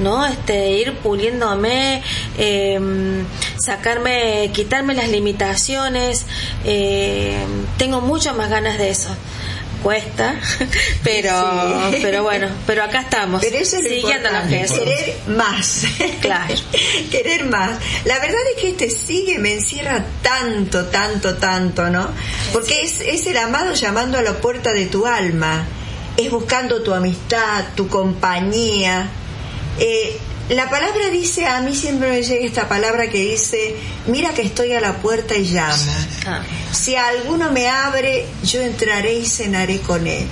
¿no? Este, ir puliéndome, eh, sacarme, quitarme las limitaciones, eh, tengo mucho más ganas de eso. Cuesta, [laughs] pero, Sí. pero bueno, pero acá estamos, Pero eso es siguiendo la querer más. [laughs] Claro. querer más. La verdad es que este sigue me encierra tanto, tanto, tanto, ¿no? Porque es, es el amado llamando a la puerta de tu alma, es buscando tu amistad, tu compañía. Eh, la palabra dice, a mí siempre me llega esta palabra que dice, mira que estoy a la puerta y llamo. Ah, Si alguno me abre, yo entraré y cenaré con él.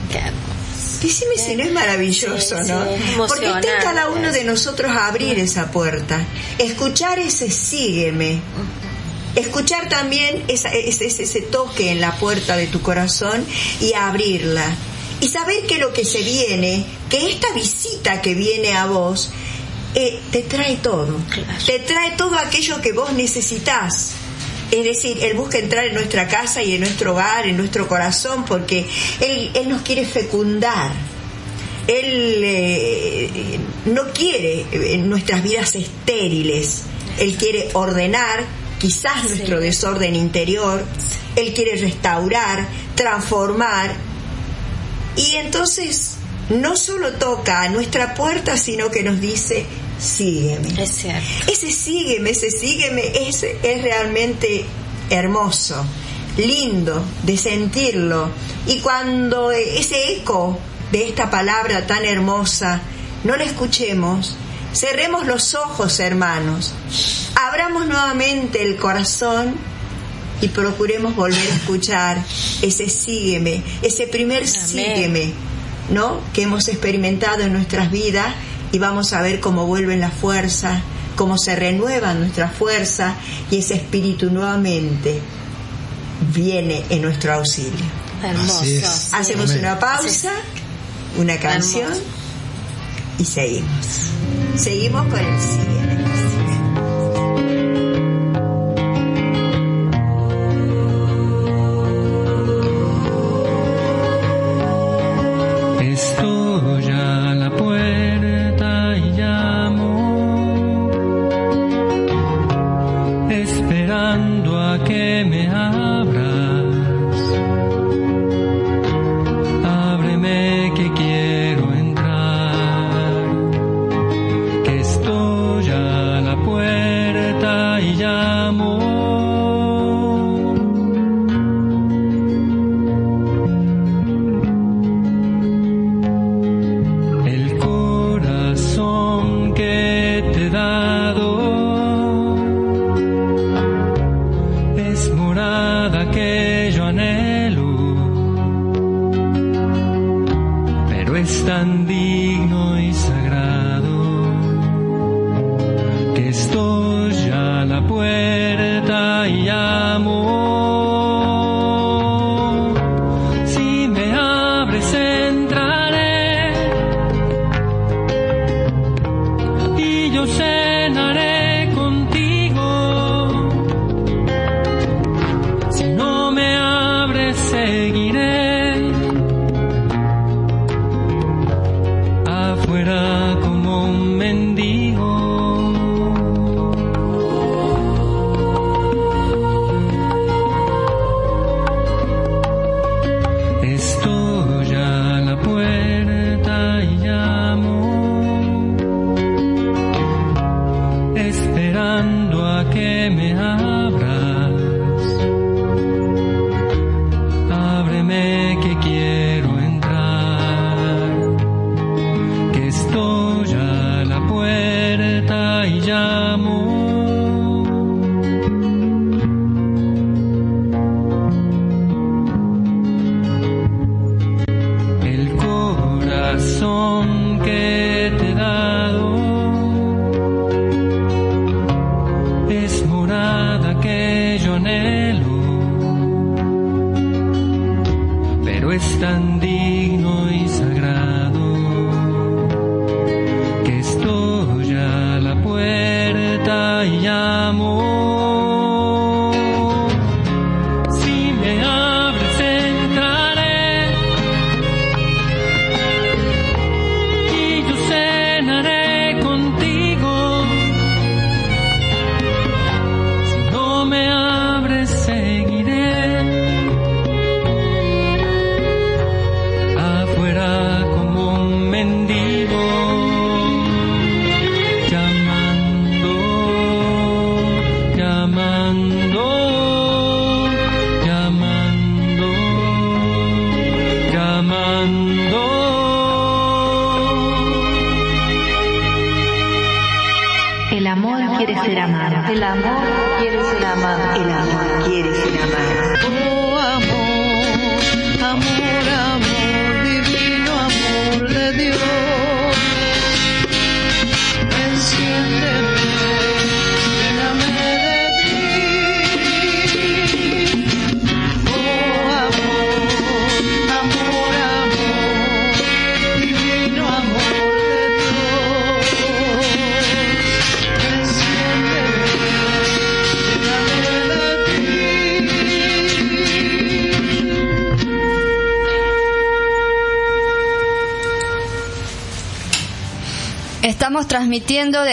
Decime si no es maravilloso, Sí, ¿no? sí, Porque está cada uno de nosotros abrir esa puerta, escuchar ese sígueme, escuchar también esa- ese, ese- ese toque en la puerta de tu corazón y abrirla. Y saber que lo que se viene, que esta visita que viene a vos, eh, te trae todo. Claro. Te trae todo aquello que vos necesitas. Es decir, Él busca entrar en nuestra casa y en nuestro hogar, en nuestro corazón, porque Él, él nos quiere fecundar. Él eh, no quiere eh, nuestras vidas estériles. Él quiere ordenar quizás nuestro desorden interior. Él quiere restaurar, transformar. Y entonces no solo toca a nuestra puerta, sino que nos dice, sígueme. Es cierto. Ese sígueme, ese sígueme es, es realmente hermoso, lindo de sentirlo. Y cuando ese eco de esta palabra tan hermosa no la escuchemos, cerremos los ojos, hermanos, abramos nuevamente el corazón y procuremos volver a escuchar ese sígueme, ese primer sígueme, ¿no? Que hemos experimentado en nuestras vidas y vamos a ver cómo vuelven las fuerzas, cómo se renuevan nuestras fuerzas y ese espíritu nuevamente viene en nuestro auxilio. Hermoso. Hacemos Amén. una pausa, una canción Hermoso. y seguimos. Seguimos con el sígueme.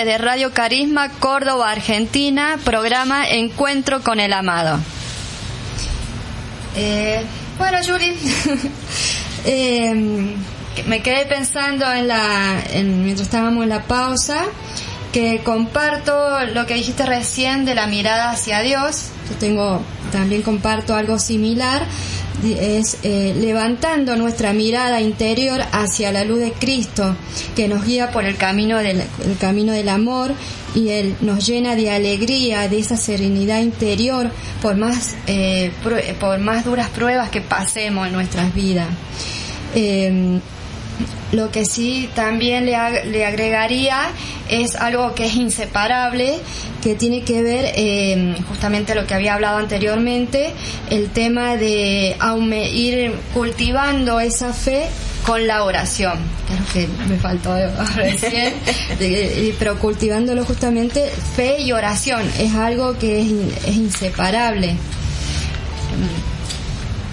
Desde Radio Carisma, Córdoba, Argentina, programa Encuentro con el Amado. Eh, bueno, Yuri, [laughs] eh, me quedé pensando en la, en- mientras estábamos en la pausa, que comparto lo que dijiste recién de la mirada hacia Dios. Yo tengo, también comparto algo similar, es eh, levantando nuestra mirada interior hacia la luz de Cristo, que nos guía por el camino del, el camino del amor y Él nos llena de alegría, de esa serenidad interior, por más, eh, por más duras pruebas que pasemos en nuestras vidas. Eh, lo que sí también le, ag- le agregaría es algo que es inseparable, que tiene que ver eh, justamente lo que había hablado anteriormente, el tema de ir cultivando esa fe con la oración, que es que me faltó [laughs] recién, pero cultivándolo justamente fe y oración es algo que es, es inseparable.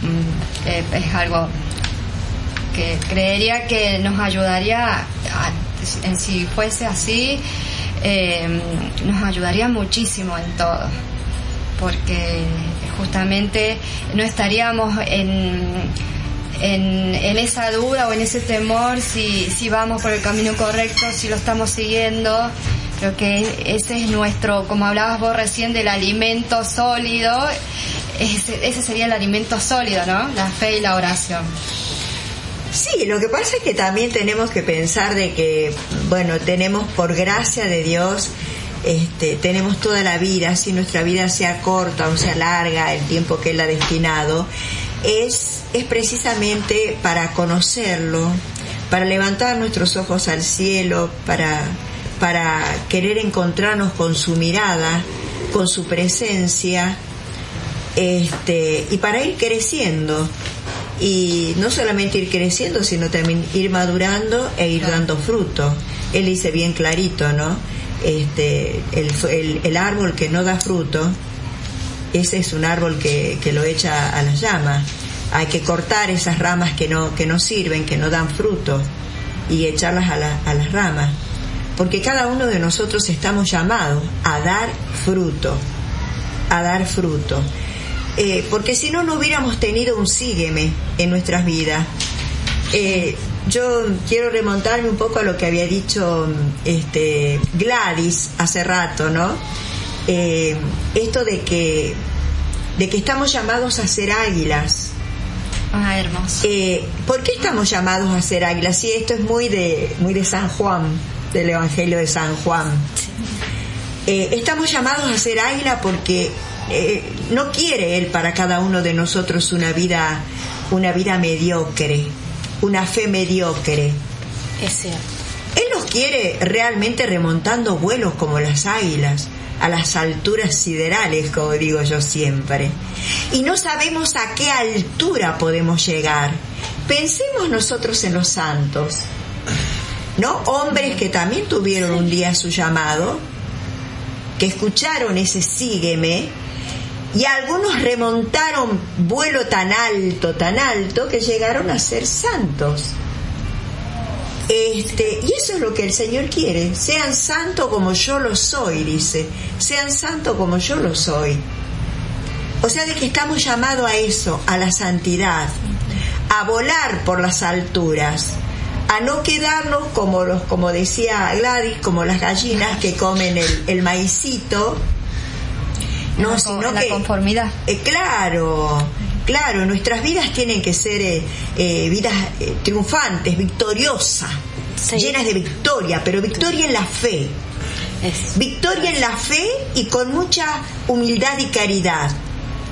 Mm, mm, eh, es algo que creería que nos ayudaría, en si fuese así, eh, nos ayudaría muchísimo en todo, porque justamente no estaríamos en, en, en esa duda o en ese temor si, si vamos por el camino correcto, si lo estamos siguiendo. Creo que ese es nuestro, como hablabas vos recién, del alimento sólido, ese sería el alimento sólido, ¿no? La fe y la oración. Sí, lo que pasa es que también tenemos que pensar de que, bueno, tenemos por gracia de Dios, este, tenemos toda la vida, si nuestra vida sea corta o sea larga, el tiempo que Él ha destinado, es, es precisamente para conocerlo, para levantar nuestros ojos al cielo, para, para querer encontrarnos con su mirada, con su presencia, este, y para ir creciendo y no solamente ir creciendo, sino también ir madurando e ir dando fruto. Él dice bien clarito, ¿no? este, el, el- el árbol que no da fruto, ese es un árbol que, que lo echa a las llamas. Hay que cortar esas ramas que no, que no sirven, que no dan fruto, y echarlas a, la- a las ramas. Porque cada uno de nosotros estamos llamados a dar fruto, a dar fruto. Eh, porque si no, no hubiéramos tenido un sígueme en nuestras vidas. Eh, yo quiero remontarme un poco a lo que había dicho este, Gladys hace rato, ¿no? Eh, esto de que, de que estamos llamados a ser águilas. Ah, hermoso. Eh, ¿Por qué estamos llamados a ser águilas? Sí, esto es muy de, muy de San Juan, del Evangelio de San Juan. Eh, estamos llamados a ser águila porque eh, no quiere Él para cada uno de nosotros una vida, una vida mediocre, una fe mediocre. Es cierto. Él nos quiere realmente remontando vuelos como las águilas, a las alturas siderales, como digo yo siempre. Y no sabemos a qué altura podemos llegar. Pensemos nosotros en los santos, ¿no? Hombres que también tuvieron un día su llamado, que escucharon ese sígueme, y algunos remontaron vuelo tan alto, tan alto, que llegaron a ser santos. Este, y eso es lo que el Señor quiere. Sean santos como yo lo soy, dice. Sean santos como yo lo soy. O sea, de que estamos llamados a eso, a la santidad, a volar por las alturas, a no quedarnos como los, como decía Gladys, como las gallinas que comen el, el maicito. No, sino la que conformidad. eh, claro, claro, nuestras vidas tienen que ser eh, eh, vidas triunfantes, victoriosas, Sí. llenas de victoria, pero victoria en la fe. Es, Victoria en la fe y con mucha humildad y caridad.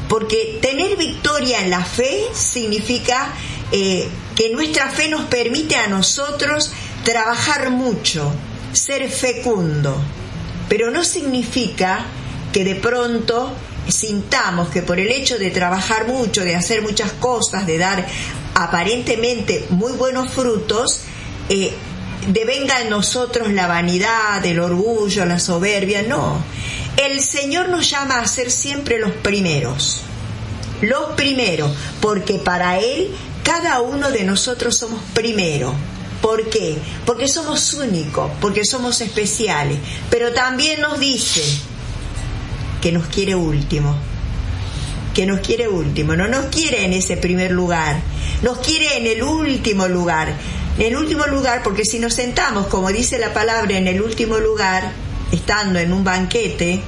Porque tener victoria en la fe significa que nuestra fe nos permite a nosotros trabajar mucho, ser fecundo. Pero no significa que de pronto sintamos que por el hecho de trabajar mucho, de hacer muchas cosas, de dar aparentemente muy buenos frutos, eh, devenga en nosotros la vanidad, el orgullo, la soberbia. No, el Señor nos llama a ser siempre los primeros, los primeros, porque para Él cada uno de nosotros somos primero. ¿Por qué? Porque somos únicos, porque somos especiales, pero también nos dice que nos quiere último, que nos quiere último, no nos quiere en ese primer lugar, nos quiere en el último lugar, en el último lugar porque si nos sentamos, como dice la palabra, en el último lugar, estando en un banquete,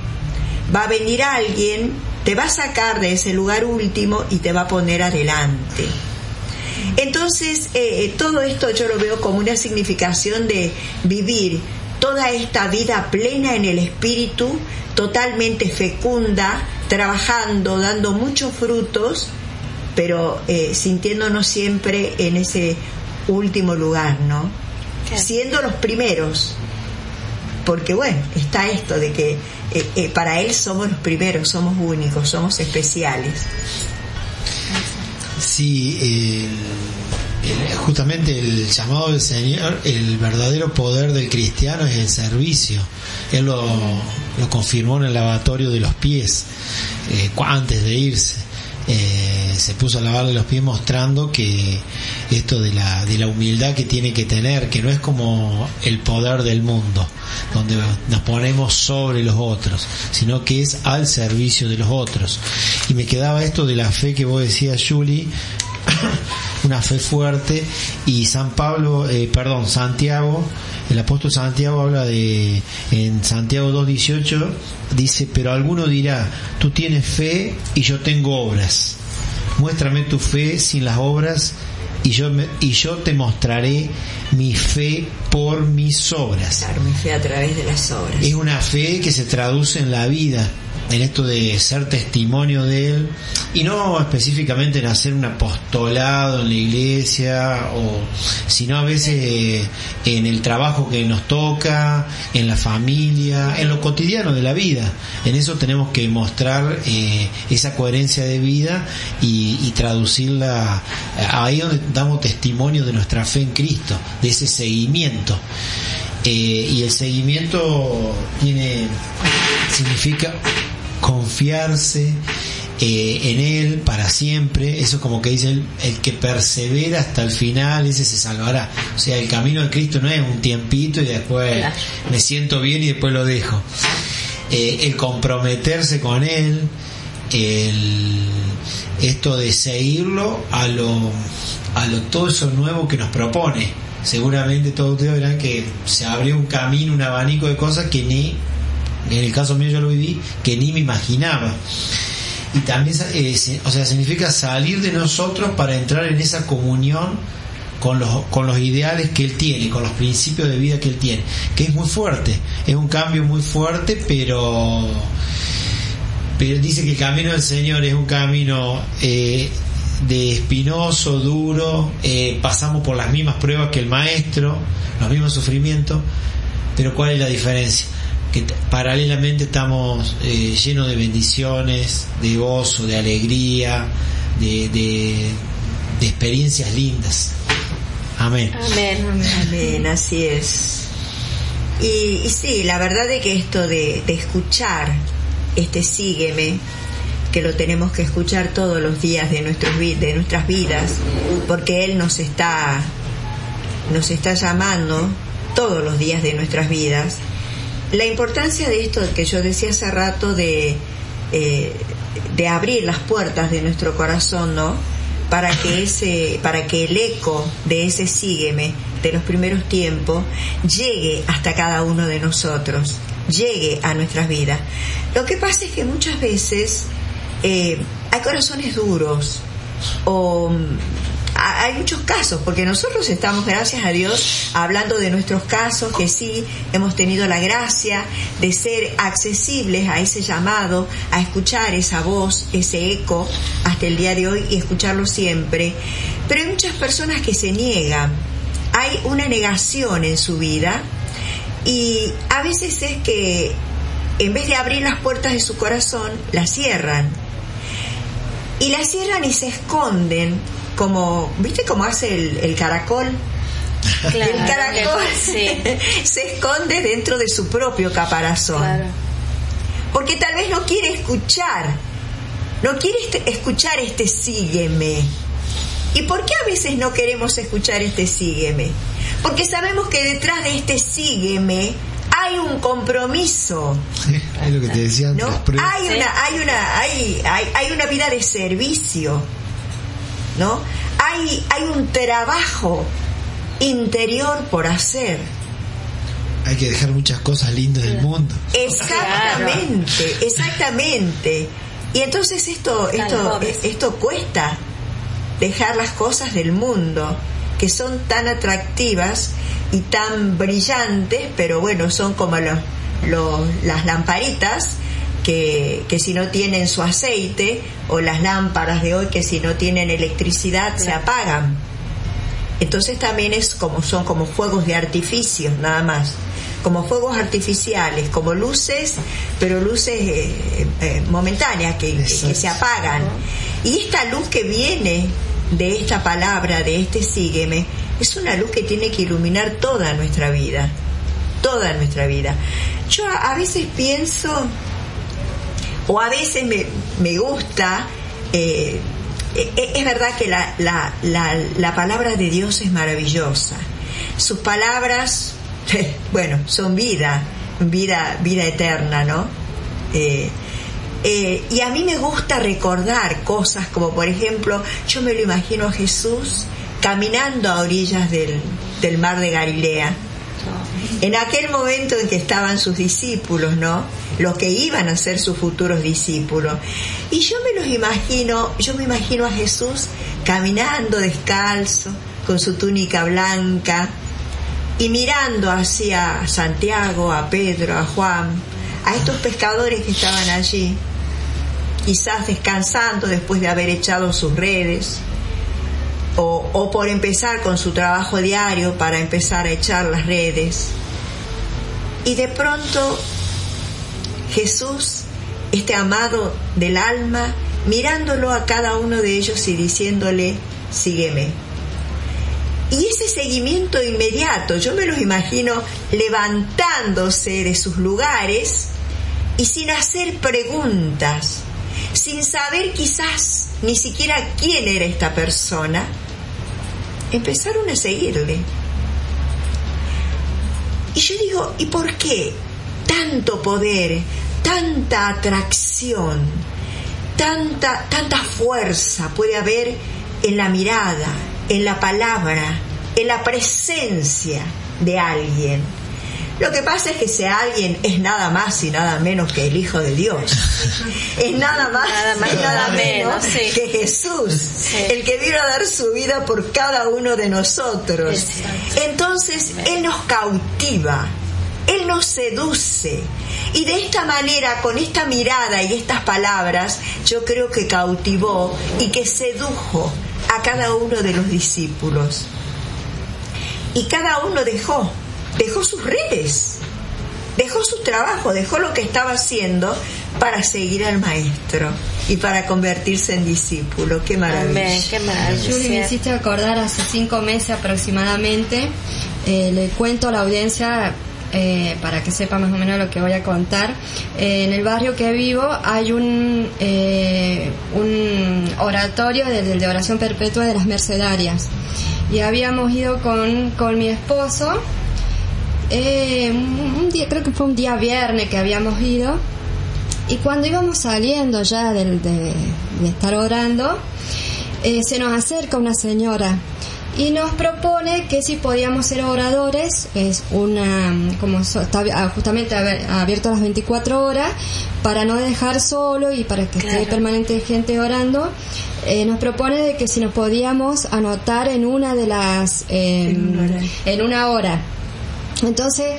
va a venir alguien, te va a sacar de ese lugar último y te va a poner adelante. Entonces, eh, todo esto yo lo veo como una significación de vivir toda esta vida plena en el espíritu, totalmente fecunda, trabajando, dando muchos frutos, pero eh, sintiéndonos siempre en ese último lugar, ¿no? Siendo los primeros, porque bueno, está esto de que eh, eh, para Él somos los primeros, somos únicos, somos especiales. Sí, el- justamente el llamado del Señor, el verdadero poder del cristiano es el servicio. Él lo, confirmó en el lavatorio de los pies, eh, antes de irse. Eh, se puso a lavarle los pies mostrando que esto de la, de la humildad que tiene que tener, que no es como el poder del mundo, donde nos ponemos sobre los otros, sino que es al servicio de los otros. Y me quedaba esto de la fe que vos decías, Julie, [coughs] una fe fuerte y San Pablo, eh, perdón, Santiago, el apóstol Santiago habla de, en Santiago 2.18, dice, pero alguno dirá, tú tienes fe y yo tengo obras. Muéstrame tu fe sin las obras y yo, me- y yo te mostraré mi fe por mis obras. Claro, mi fe a través de las obras. Es una fe que se traduce en la vida, en esto de ser testimonio de Él, y no específicamente en hacer un apostolado en la iglesia, o sino a veces eh, en el trabajo que nos toca, en la familia, en lo cotidiano de la vida. En eso tenemos que mostrar eh, esa coherencia de vida y, traducirla ahí donde damos testimonio de nuestra fe en Cristo, de ese seguimiento. Eh, y el seguimiento tiene significa confiarse eh, en él para siempre. Eso es como que dice el, el que persevera hasta el final, ese se salvará. O sea, el camino de Cristo no es un tiempito y después me siento bien y después lo dejo. Eh, el comprometerse con él, el, esto de seguirlo a lo, a lo todo eso nuevo que nos propone. Seguramente todos ustedes verán que se abrió un camino, un abanico de cosas que ni, en el caso mío yo lo viví, que ni me imaginaba. Y también, eh, o sea, significa salir de nosotros para entrar en esa comunión con los, con los ideales que él tiene, con los principios de vida que él tiene, que es muy fuerte, es un cambio muy fuerte, pero pero dice que el camino del Señor es un camino eh, de espinoso, duro, eh, pasamos por las mismas pruebas que el Maestro, los mismos sufrimientos, pero ¿cuál es la diferencia? Que paralelamente estamos eh, llenos de bendiciones, de gozo, de alegría, de, de, de experiencias lindas. Amén. Amén. Amén, así es. Y, y sí, la verdad es que esto de, de escuchar este sígueme, que lo tenemos que escuchar todos los días de, nuestros, de nuestras vidas, porque Él nos está, nos está llamando todos los días de nuestras vidas. La importancia de esto que yo decía hace rato de, eh, de abrir las puertas de nuestro corazón, ¿no? Para que ese, para que el eco de ese sígueme de los primeros tiempos llegue hasta cada uno de nosotros, llegue a nuestras vidas. Lo que pasa es que muchas veces eh, hay corazones duros o hay muchos casos, porque nosotros estamos, gracias a Dios, hablando de nuestros casos, que sí hemos tenido la gracia de ser accesibles a ese llamado, a escuchar esa voz, ese eco, hasta el día de hoy y escucharlo siempre. Pero hay muchas personas que se niegan, hay una negación en su vida y a veces es que en vez de abrir las puertas de su corazón, las cierran. Y la cierran y se esconden como viste cómo hace el, el caracol Claro, el caracol sí. [laughs] se esconde dentro de su propio caparazón Claro. porque tal vez no quiere escuchar no quiere este- escuchar este sígueme ¿Y por qué a veces no queremos escuchar este sígueme? Porque sabemos que detrás de este sígueme hay un compromiso, es lo que te decía. Hay Sí. una, hay una, hay, hay, hay una vida de servicio, ¿no? Hay, hay un trabajo interior por hacer. Hay que dejar muchas cosas lindas del mundo. Exactamente, exactamente. Y entonces esto, esto, esto cuesta dejar las cosas del mundo que son tan atractivas y tan brillantes, pero bueno, son como los, los- las lamparitas que, que si no tienen su aceite o las lámparas de hoy que si no tienen electricidad se apagan. Entonces también es como son como fuegos de artificio, nada más. Como fuegos artificiales, como luces, pero luces eh, eh, momentáneas que, que- que se apagan. Y esta luz que viene de esta palabra, de este sígueme, es una luz que tiene que iluminar toda nuestra vida. Toda nuestra vida. Yo a veces pienso, o a veces me, me gusta, eh, eh, es verdad que la, la, la, la palabra de Dios es maravillosa. Sus palabras, [laughs] bueno, son vida, vida, vida eterna, ¿no? Eh, eh, y a mí me gusta recordar cosas como, por ejemplo, yo me lo imagino a Jesús caminando a orillas del, del mar de Galilea. En aquel momento en que estaban sus discípulos, ¿no? Los que iban a ser sus futuros discípulos. Y yo me los imagino, yo me imagino a Jesús caminando descalzo, con su túnica blanca, y mirando hacia Santiago, a Pedro, a Juan, a estos pescadores que estaban allí, quizás descansando después de haber echado sus redes, o, o por empezar con su trabajo diario para empezar a echar las redes. Y de pronto Jesús, este amado del alma, mirándolo a cada uno de ellos y diciéndole, sígueme. Y ese seguimiento inmediato, yo me los imagino levantándose de sus lugares y sin hacer preguntas, sin saber quizás ni siquiera quién era esta persona, empezaron a seguirle. Y yo digo, ¿y por qué tanto poder, tanta atracción, tanta, tanta fuerza puede haber en la mirada, en la palabra, en la presencia de alguien? Lo que pasa es que ese alguien es nada más y nada menos que el Hijo de Dios. Es nada más, Nada más y nada menos sí. que Jesús, el que vino a dar su vida por cada uno de nosotros. Entonces Él nos cautiva, Él nos seduce. Y de esta manera, con esta mirada y estas palabras, yo creo que cautivó y que sedujo a cada uno de los discípulos. Y cada uno dejó, dejó sus redes, dejó su trabajo, dejó lo que estaba haciendo para seguir al maestro y para convertirse en discípulo. Qué maravilla. Amén, qué me hiciste acordar hace cinco meses aproximadamente, eh, le cuento a la audiencia eh, para que sepa más o menos lo que voy a contar. Eh, en el barrio que vivo hay un, eh, un oratorio de, de oración perpetua de las mercedarias y habíamos ido con, con mi esposo. un día, creo que fue un día viernes que habíamos ido y cuando íbamos saliendo ya de, de estar orando, se nos acerca una señora y nos propone que si podíamos ser oradores, es una, como so- está ah, justamente abierto las 24 horas, para no dejar solo y para que esté permanente gente orando, eh, nos propone de que si nos podíamos anotar en una de las, eh, en una hora. Entonces,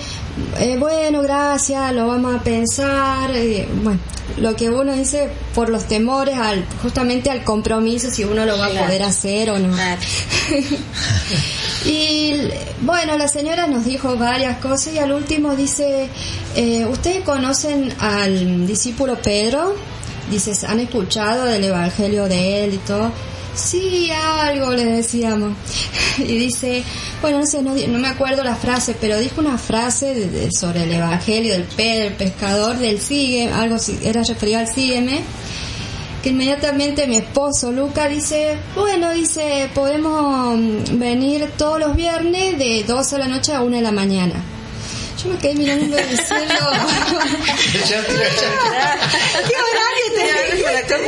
eh, bueno, gracias, lo vamos a pensar. eh, bueno, lo que uno dice por los temores al justamente al compromiso, si uno lo va a poder hacer o no. Claro. [laughs] Y bueno, la señora nos dijo varias cosas y al último dice, eh, ¿ustedes conocen al discípulo Pedro? Dice, ¿han escuchado del Evangelio de él y todo? Sí, algo le decíamos. [laughs] Y dice, bueno, no sé, no, me acuerdo la frase, pero dijo una frase de- de- sobre el Evangelio del Pedro, el pescador, del sigue, algo si- era referido al sígueme que inmediatamente mi esposo Luca dice, bueno, dice, podemos mm, venir todos los viernes de 12 de la noche a 1 de la mañana. Yo me quedé mirando diciendo, [laughs] [laughs] ¿Qué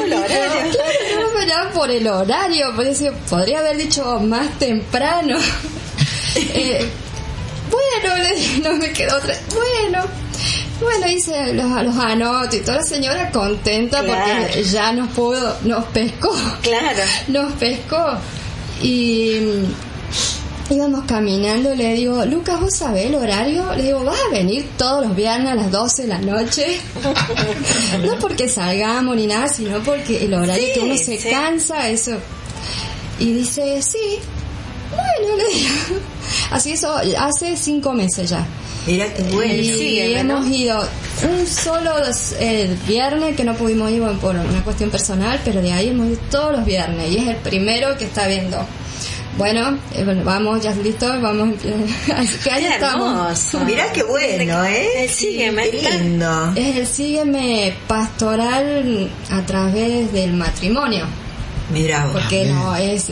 horario? Por el horario, por eso podría haber dicho más temprano. [laughs] Eh, bueno, le dije, no me quedó otra. Bueno, bueno, hice los, los anoto y toda la señora contenta Claro. porque ya nos pudo, nos pescó. Claro. nos pescó y íbamos caminando y le digo, Lucas, ¿vos sabés el horario? Le digo, ¿vas a venir todos los viernes a las 12 de la noche? [laughs] no porque salgamos ni nada, sino porque el horario que uno se sí. cansa, eso. Y dice, sí. Bueno, le digo. [laughs] Así eso hace cinco meses ya. Mira qué bueno. Y ¿no? hemos ido un solo eh, viernes que no pudimos ir por una cuestión personal, pero de ahí hemos ido todos los viernes y es el primero que está viendo. Bueno, eh, bueno, vamos, ya listo, vamos. [laughs] Así que ahí Qué estamos. Mirá qué bueno, ¿eh? El sígueme, Qué lindo. Es el sígueme pastoral a través del matrimonio, Vos. porque no es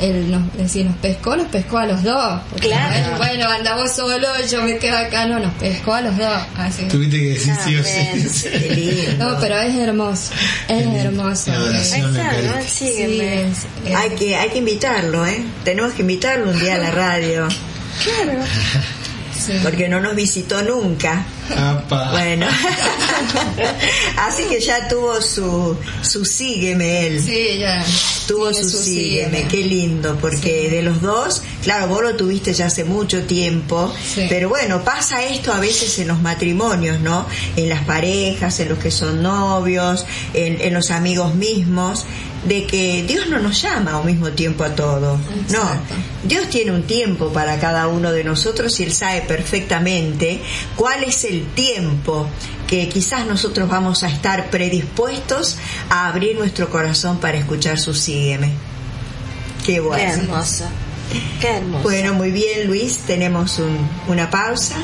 él nos, es decir, nos pescó, nos pescó a los dos. Claro. no es, bueno, andamos solo, yo me quedo acá, no, nos pescó a los dos. Así. Tuviste que decir sí o [laughs] sí. Qué lindo. No, pero es hermoso, es hermoso. Sí, sígueme. es- es- Hay que, hay que invitarlo, ¿eh? Tenemos que invitarlo un día a la [laughs] radio, sí. porque no nos visitó nunca. Apa. Bueno, [laughs] así que ya tuvo su, su sígueme él. Sí, ya. Tuvo su su sígueme, sígueme. qué lindo, porque de los dos, claro, vos lo tuviste ya hace mucho tiempo, Sí. pero bueno, pasa esto a veces en los matrimonios, ¿no? En las parejas, en los que son novios, en, en los amigos mismos, de que Dios no nos llama al mismo tiempo a todos. No. Dios tiene un tiempo para cada uno de nosotros y Él sabe perfectamente cuál es el tiempo que quizás nosotros vamos a estar predispuestos a abrir nuestro corazón para escuchar su sígueme. Qué Qué bueno. hermoso. Qué hermoso. Bueno, muy bien, Luis, tenemos un- una pausa.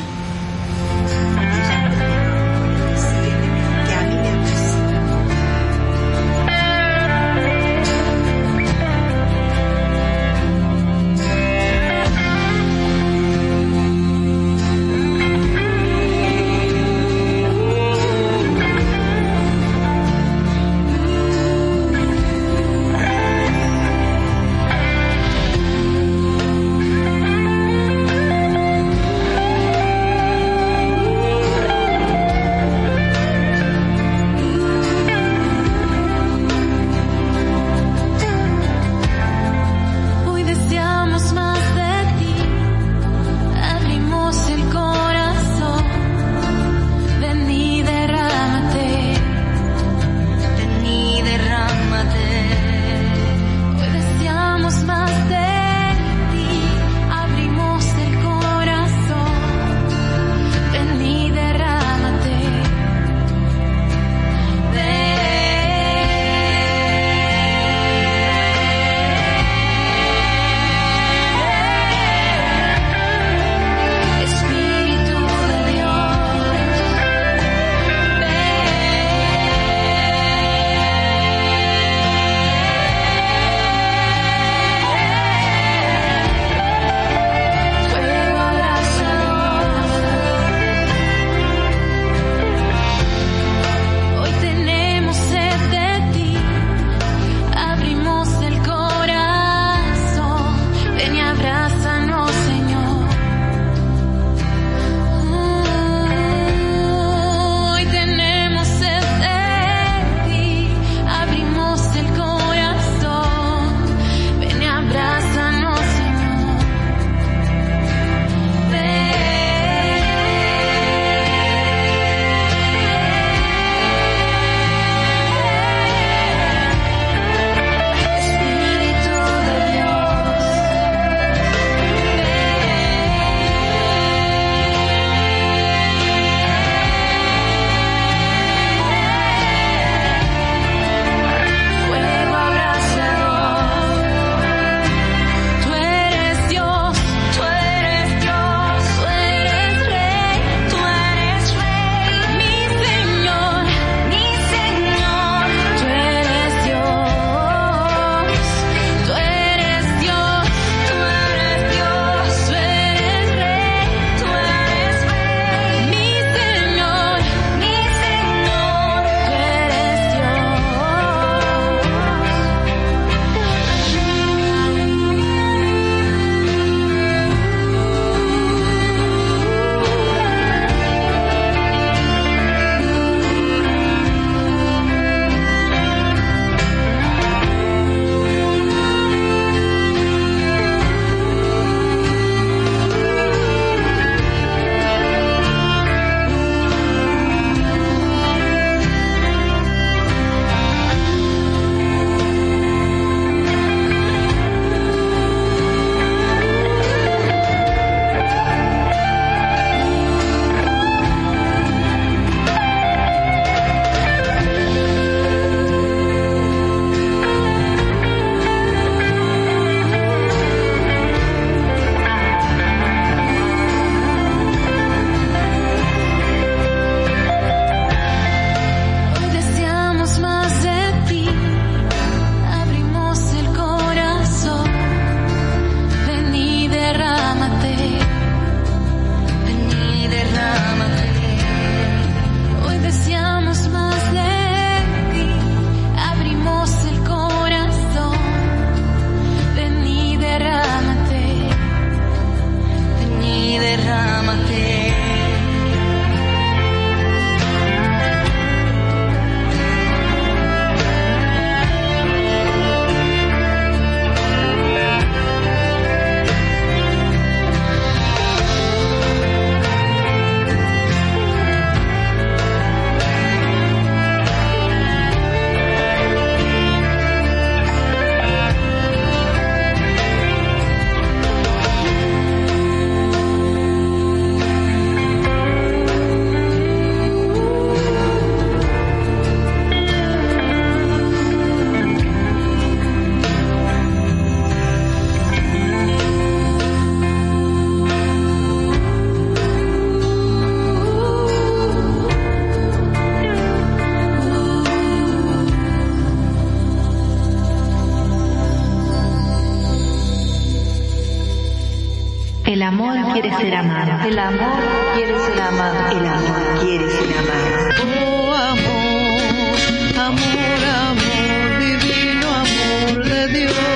Amor quiere ser amado. El amor quiere ser amado. El amor quiere ser amado. Oh amor, amor, amor, divino amor de Dios.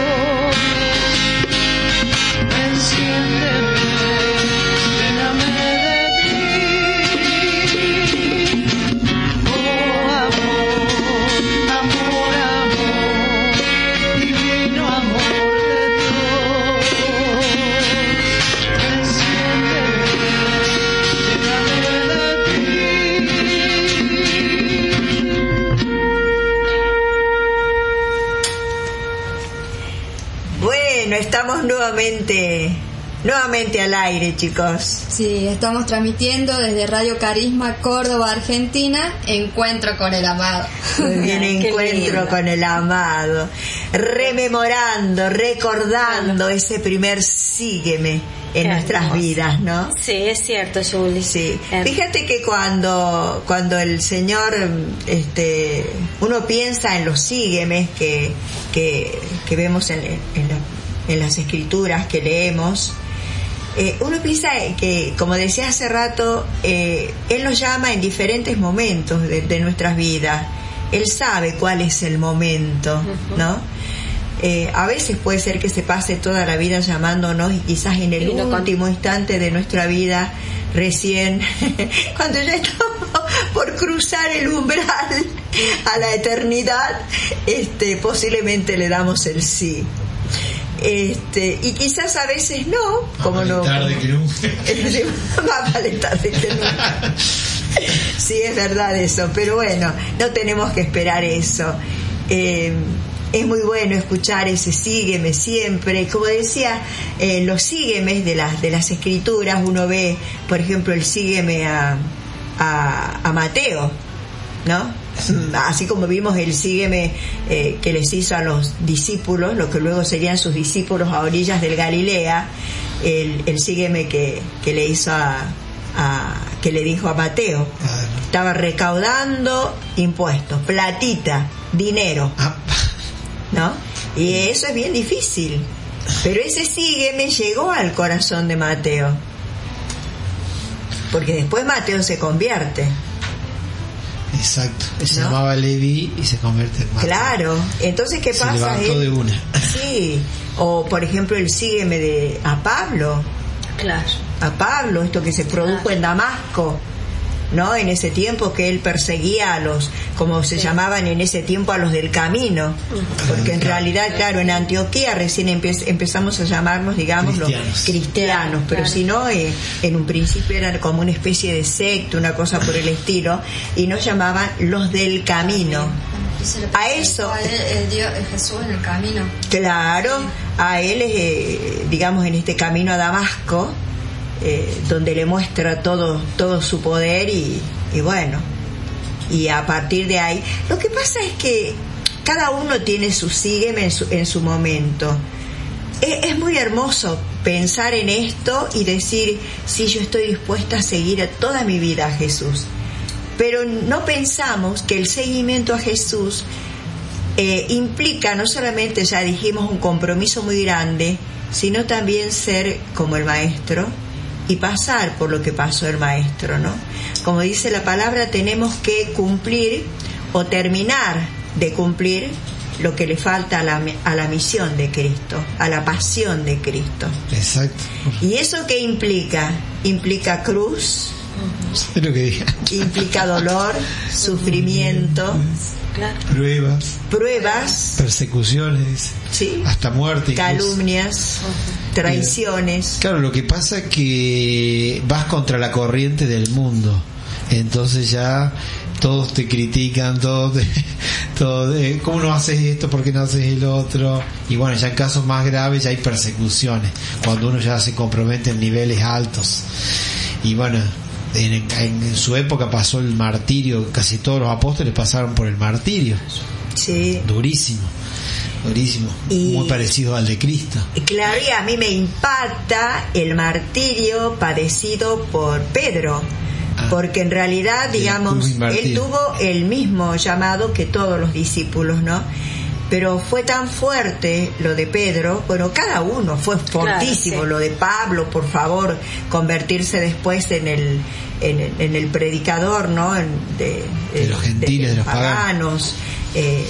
Nuevamente, nuevamente al aire, chicos. Sí, estamos transmitiendo desde Radio Carisma, Córdoba, Argentina, Encuentro con el Amado. Muy bien, [laughs] encuentro con el amado, rememorando, recordando ese primer sígueme en Qué nuestras hermoso. vidas, ¿no? Sí, es cierto, Julie. Sí. Eh, Fíjate que cuando, cuando el Señor, este, uno piensa en los síguemes que, que, que vemos en, en la- en las escrituras que leemos, eh, uno piensa que, como decía hace rato, eh, Él nos llama en diferentes momentos de, de nuestras vidas. Él sabe cuál es el momento, ¿no? Eh, a veces puede ser que se pase toda la vida llamándonos y quizás en el no último instante de nuestra vida, recién, [laughs] cuando ya estamos por cruzar el umbral a la eternidad, este, posiblemente le damos el sí. Este, y quizás a veces no, como no. tarde que nunca. [laughs] Más vale tarde que nunca. Sí, es verdad eso, pero bueno, no tenemos que esperar eso. Eh, es muy bueno escuchar ese sígueme siempre. Como decía, eh, los síguemes de las, de las escrituras, uno ve, por ejemplo, el sígueme a, a, a Mateo, ¿no? Mm, Así como vimos el sígueme eh, que les hizo a los discípulos, lo que luego serían sus discípulos a orillas del Galilea, el, el sígueme que, que le hizo a, a- que le dijo a Mateo. Claro. Estaba recaudando impuestos, platita, dinero, Ah, ¿no? Y eso es bien difícil. Pero ese sígueme llegó al corazón de Mateo. Porque después Mateo se convierte. Exacto. Se ¿No? llamaba Levi y se convierte en Mateo. Claro. Entonces, ¿qué Se pasa? levantó Él- de una. Sí. O, por ejemplo, el sígueme de a Pablo. Claro. a Pablo, esto que se produjo en Damasco, ¿no? En ese tiempo que él perseguía a los, como se llamaban en ese tiempo, a los del camino, porque en realidad, claro, en Antioquía recién empe- empezamos a llamarnos, digamos, Cristianos. los cristianos, pero Claro. si no, eh, en un principio eran como una especie de secta, una cosa por el estilo, y nos llamaban los del camino. A eso- a él, el Dios, el Jesús en el camino. Claro, a él, eh, digamos, en este camino a Damasco, eh, donde le muestra todo, todo su poder y, bueno, y a partir de ahí, lo que pasa es que cada uno tiene su sígueme en su, en su momento. Es, muy hermoso pensar en esto y decir, sí, yo estoy dispuesta a seguir toda mi vida a Jesús. Pero no pensamos que el seguimiento a Jesús eh, implica no solamente, ya dijimos, un compromiso muy grande, sino también ser como el maestro y pasar por lo que pasó el maestro, ¿no? Como dice la palabra, tenemos que cumplir o terminar de cumplir lo que le falta a la, a la misión de Cristo, a la pasión de Cristo. Exacto. ¿Y eso qué implica? Implica cruz, Es lo que dije. implica dolor, sufrimiento, Claro. Pruebas, pruebas, persecuciones, ¿sí? hasta muerte. incluso. Traiciones. Claro, lo que pasa es que vas contra la corriente del mundo. Entonces ya todos te critican, todos te, [laughs] todo, eh, ¿cómo no haces esto? ¿Por qué no haces el otro? Y bueno, ya en casos más graves ya hay persecuciones, cuando uno ya se compromete en niveles altos. Y bueno, en, en su época pasó el martirio, casi todos los apóstoles pasaron por el martirio, Sí. durísimo, Y- muy parecido al de Cristo. Claro, y a mí me impacta el martirio padecido por Pedro, Ah. porque en realidad, digamos, él tuvo el mismo llamado que todos los discípulos, ¿no? pero fue tan fuerte lo de Pedro, bueno, cada uno fue fortísimo, sí. lo de Pablo, por favor, convertirse después en el, en, el- en el predicador, ¿no? En- de, De los gentiles, de los paganos, eh,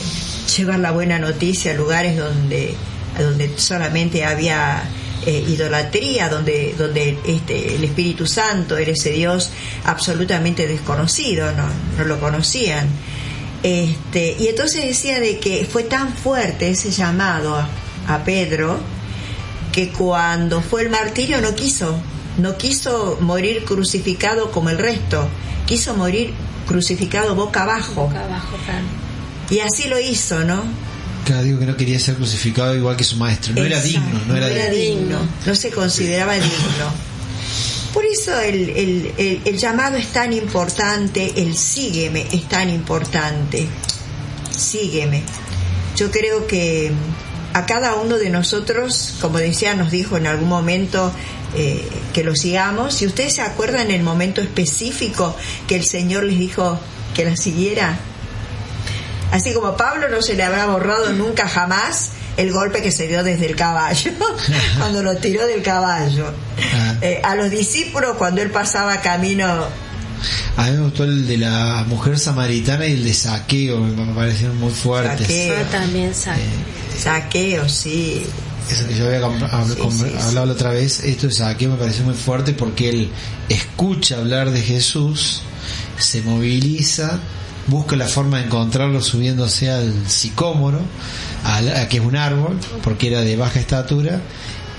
llevar la buena noticia a lugares donde, donde solamente había eh, idolatría, donde, donde este, el Espíritu Santo era ese Dios absolutamente desconocido, no, no lo conocían. Este, y entonces decía de que fue tan fuerte ese llamado a, a Pedro que cuando fue el martirio no quiso, no quiso morir crucificado como el resto, quiso morir crucificado boca abajo. Y así lo hizo, ¿no? Claro, digo que no quería ser crucificado igual que su maestro. No era digno, no era, digno. digno, no se consideraba digno. Por eso el, el- el- el llamado es tan importante, el sígueme es tan importante. Sígueme. Yo creo que a cada uno de nosotros, como decía, nos dijo en algún momento eh, que lo sigamos. Si ustedes se acuerdan el momento específico que el Señor les dijo que la siguiera, Así como Pablo no se le habrá borrado nunca jamás el golpe que se dio desde el caballo, [laughs] cuando lo tiró del caballo. Ah. Eh, a los discípulos cuando él pasaba camino, A mí me gustó el de la mujer samaritana y el de saqueo, me parecieron muy fuertes. Saqueo. Yo también saqueo. saqueo, sí, Eso que yo había Sí, sí, sí. hablado la otra vez, esto de saqueo me pareció muy fuerte porque él escucha hablar de Jesús, se moviliza, busca la forma de encontrarlo subiéndose al sicómoro, que es un árbol, porque era de baja estatura,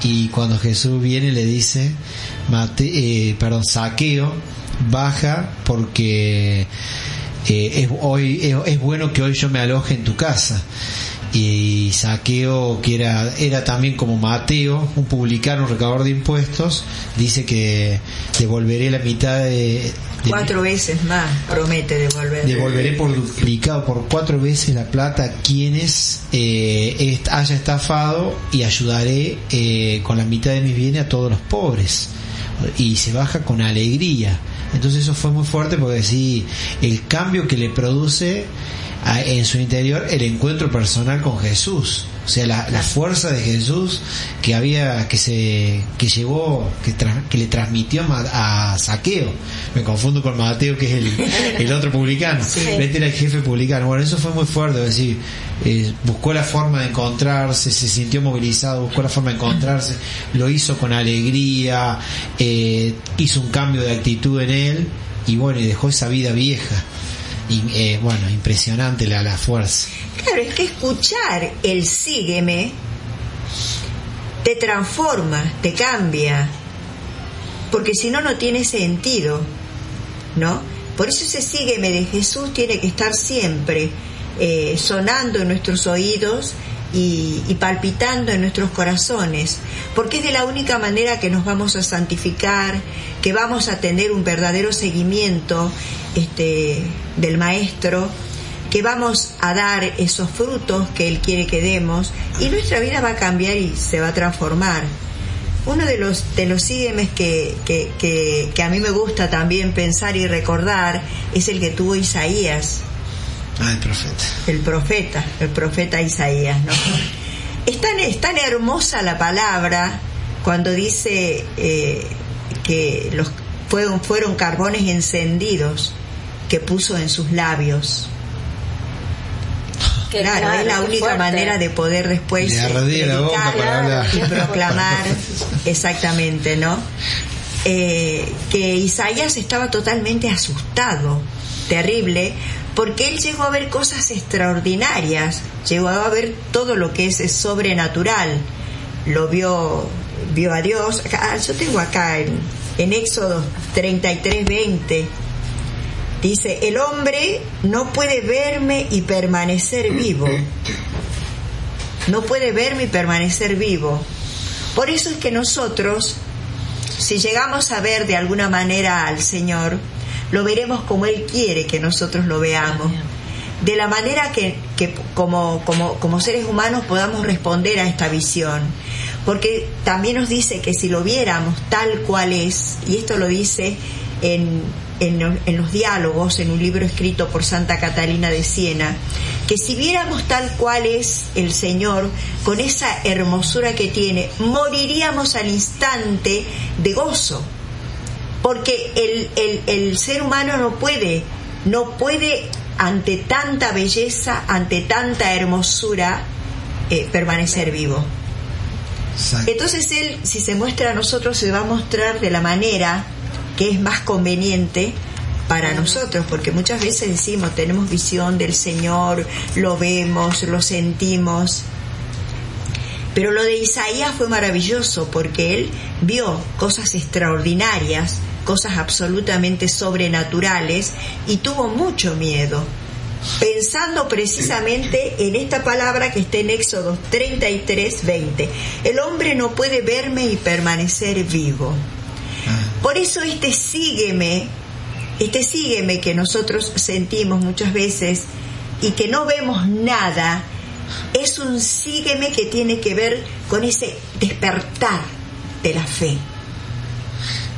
y cuando Jesús viene le dice, eh, perdón, saqueo, baja porque eh, hoy, es, es bueno que hoy yo me aloje en tu casa. Y Saqueo, que era, era también como Mateo, un publicano, un recaudador de impuestos, dice que devolveré la mitad de... de- cuatro veces más promete devolver. Devolveré por duplicado, por cuatro veces la plata a quienes eh, est- haya estafado y ayudaré eh, con la mitad de mis bienes a todos los pobres. Y se baja con alegría. Entonces eso fue muy fuerte porque sí, el cambio que le produce en su interior el encuentro personal con Jesús. O sea, la, la fuerza de Jesús que había, que se, que llevó, que, tra- que le transmitió a, a Saqueo. Me confundo con Mateo, que es el, el otro publicano. Este era el jefe publicano. Bueno, eso fue muy fuerte, es decir, eh, buscó la forma de encontrarse, se sintió movilizado, buscó la forma de encontrarse, lo hizo con alegría, eh, hizo un cambio de actitud en él y bueno, y dejó esa vida vieja. Eh, bueno, impresionante la, la fuerza. Claro, es que escuchar el sígueme te transforma, te cambia, porque si no, no tiene sentido, ¿no? Por eso ese sígueme de Jesús tiene que estar siempre eh, sonando en nuestros oídos y palpitando en nuestros corazones, porque es de la única manera que nos vamos a santificar, que vamos a tener un verdadero seguimiento este, del Maestro, que vamos a dar esos frutos que Él quiere que demos y nuestra vida va a cambiar y se va a transformar. Uno de los, de los que, que, que, que a mí me gusta también pensar y recordar es el que tuvo Isaías, Ah, el profeta. el profeta, el profeta Isaías, ¿no? [laughs] Es tan, es tan hermosa la palabra cuando dice eh, que los fueron, fueron carbones encendidos que puso en sus labios. Que Claro, es la única fuerte. manera de poder después la boca predicar para hablar. y [laughs] proclamar [laughs] exactamente, ¿no? Eh, que Isaías estaba totalmente asustado, terrible, porque él llegó a ver cosas extraordinarias, llegó a ver todo lo que es, es sobrenatural, lo vio, vio a Dios. Acá- yo tengo acá en, en Éxodo 33, 20, Dice, el hombre no puede verme y permanecer vivo. No puede verme y permanecer vivo. Por eso es que nosotros, si llegamos a ver de alguna manera al Señor, lo veremos como Él quiere que nosotros lo veamos. De la manera que, que como, como, como seres humanos podamos responder a esta visión. Porque también nos dice que si lo viéramos tal cual es, y esto lo dice en, en, en los diálogos, en un libro escrito por Santa Catalina de Siena, que si viéramos tal cual es el Señor, con esa hermosura que tiene, moriríamos al instante de gozo. Porque el, el- el ser humano no puede, no puede ante tanta belleza, ante tanta hermosura, eh, permanecer vivo. Entonces Él, si se muestra a nosotros, se va a mostrar de la manera que es más conveniente para nosotros, porque muchas veces decimos, tenemos visión del Señor, lo vemos, lo sentimos. Pero lo de Isaías fue maravilloso porque él vio cosas extraordinarias, cosas absolutamente sobrenaturales y tuvo mucho miedo pensando precisamente en esta palabra que está en Éxodo 33, 20. El hombre no puede verme y permanecer vivo. Por eso este sígueme, este sígueme que nosotros sentimos muchas veces y que no vemos nada, es un sígueme que tiene que ver con ese despertar de la fe.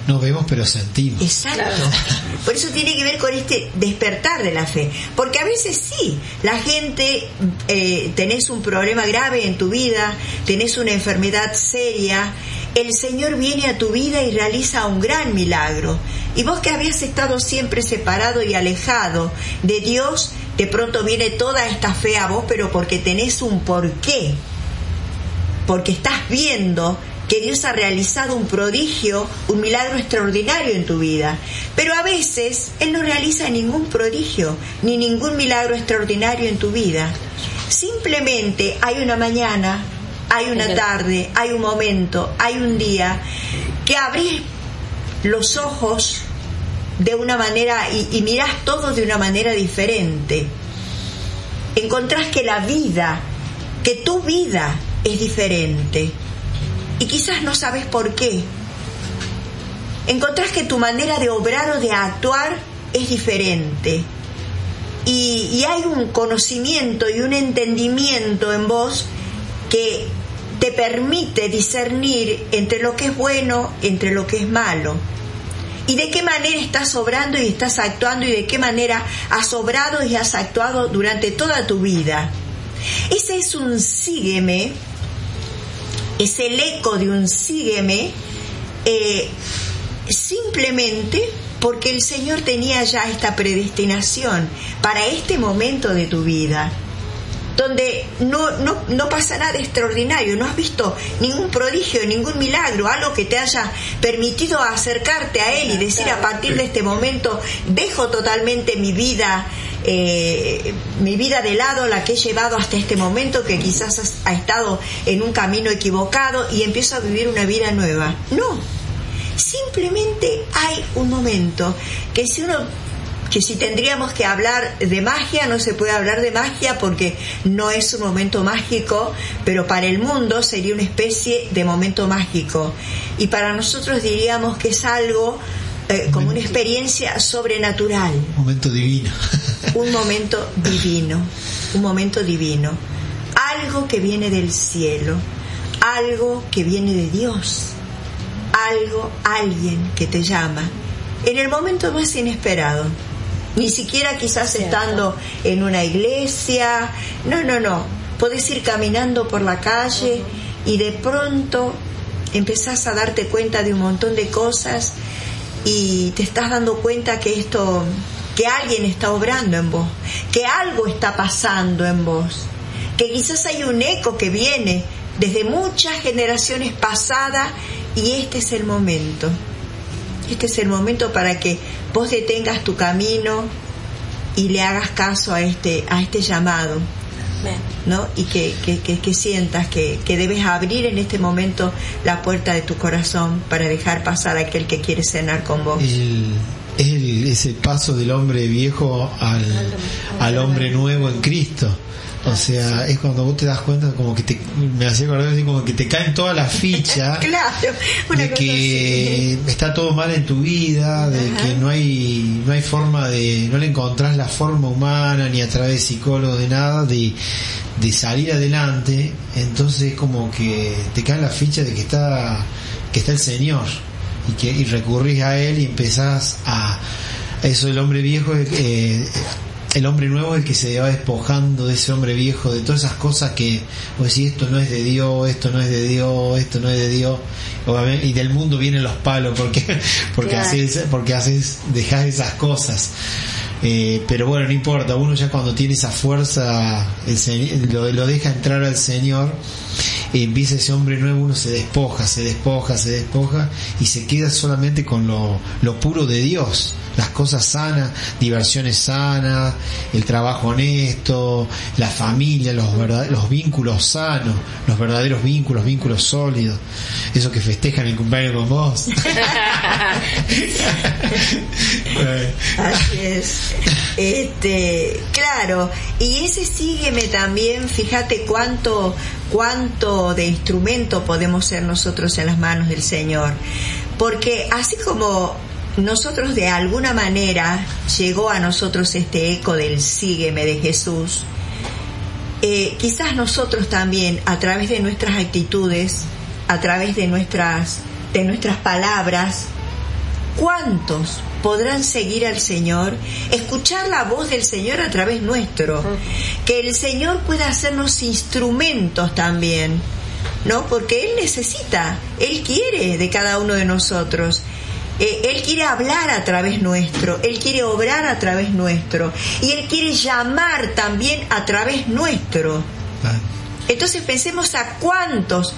No vemos, pero sentimos. Exacto. Por eso tiene que ver con este despertar de la fe. Porque a veces sí, la gente, eh, tenés un problema grave en tu vida, tenés una enfermedad seria, el Señor viene a tu vida y realiza un gran milagro. Y vos que habías estado siempre separado y alejado de Dios, de pronto viene toda esta fe a vos, pero porque tenés un porqué porque estás viendo que Dios ha realizado un prodigio, un milagro extraordinario en tu vida. Pero a veces Él no realiza ningún prodigio, ni ningún milagro extraordinario en tu vida. Simplemente hay una mañana, hay una tarde, hay un momento, hay un día que abrís los ojos de una manera y, y mirás todo de una manera diferente. Encontrás que la vida, que tu vida es diferente y quizás no sabes por qué. Encontrás que tu manera de obrar o de actuar es diferente y, hay un conocimiento y un entendimiento en vos que te permite discernir entre lo que es bueno, entre lo que es malo. Y de qué manera estás obrando y estás actuando y de qué manera has obrado y has actuado durante toda tu vida. Ese es un sígueme, es el eco de un sígueme, eh, simplemente porque el Señor tenía ya esta predestinación para este momento de tu vida, donde no, no, no pasa nada extraordinario, no has visto ningún prodigio, ningún milagro, algo que te haya permitido acercarte a Él y decir a partir de este momento dejo totalmente mi vida, eh, mi vida de lado, la que he llevado hasta este momento, que quizás ha estado en un camino equivocado y empiezo a vivir una vida nueva. No, simplemente hay un momento que si uno que si tendríamos que hablar de magia, no se puede hablar de magia porque no es un momento mágico, pero para el mundo sería una especie de momento mágico. Y para nosotros diríamos que es algo eh, como una experiencia sobrenatural, Momento divino. [laughs] un momento divino, un momento divino, algo que viene del cielo, algo que viene de Dios, algo, alguien que te llama, en el momento más inesperado. Ni siquiera quizás estando en una iglesia, no, no, no. Podés ir caminando por la calle y de pronto empezás a darte cuenta de un montón de cosas y te estás dando cuenta que esto, que alguien está obrando en vos, que algo está pasando en vos, que quizás hay un eco que viene desde muchas generaciones pasadas y este es el momento. Este es el momento para que vos detengas tu camino y le hagas caso a este, a este llamado. ¿No? Y que, que, que, que sientas que, que debes abrir en este momento la puerta de tu corazón para dejar pasar a aquel que quiere cenar con vos. El, es el, ese paso del hombre viejo al, al hombre nuevo en Cristo. O sea, es cuando vos te das cuenta como que te, me hacía acordar así como que te caen todas las fichas [laughs] Claro, una de que está todo mal en tu vida, de Ajá. que no hay no hay forma de no le encontrás la forma humana ni a través de psicólogos de nada de, de salir adelante, entonces como que te caen las fichas de que está que está el Señor y que y recurrís a él y empezás a eso del hombre viejo eh, el hombre nuevo es el que se va despojando de ese hombre viejo, de todas esas cosas que vos decís, esto no es de Dios, esto no es de Dios, esto no es de Dios, y del mundo vienen los palos porque [laughs] porque Claro. haces porque haces dejas esas cosas. Eh, pero bueno, no importa, uno ya cuando tiene esa fuerza, el lo, lo deja entrar al Señor, y empieza ese hombre nuevo, uno se despoja, se despoja, se despoja, y se queda solamente con lo, lo puro de Dios, las cosas sanas, diversiones sanas, el trabajo honesto, la familia, los, los vínculos sanos, los verdaderos vínculos, vínculos sólidos, esos que festejan el cumpleaños con vos. Así es. Este, claro, y ese sígueme también, fíjate cuánto cuánto de instrumento podemos ser nosotros en las manos del Señor. Porque así como nosotros de alguna manera llegó a nosotros este eco del sígueme de Jesús, eh, quizás nosotros también a través de nuestras actitudes, a través de nuestras de nuestras palabras, ¿Cuántos podrán seguir al Señor, escuchar la voz del Señor a través nuestro? Que el Señor pueda hacernos instrumentos también, ¿no? Porque Él necesita, Él quiere de cada uno de nosotros. Eh, él quiere hablar a través nuestro, Él quiere obrar a través nuestro y Él quiere llamar también a través nuestro. Entonces pensemos a cuántos,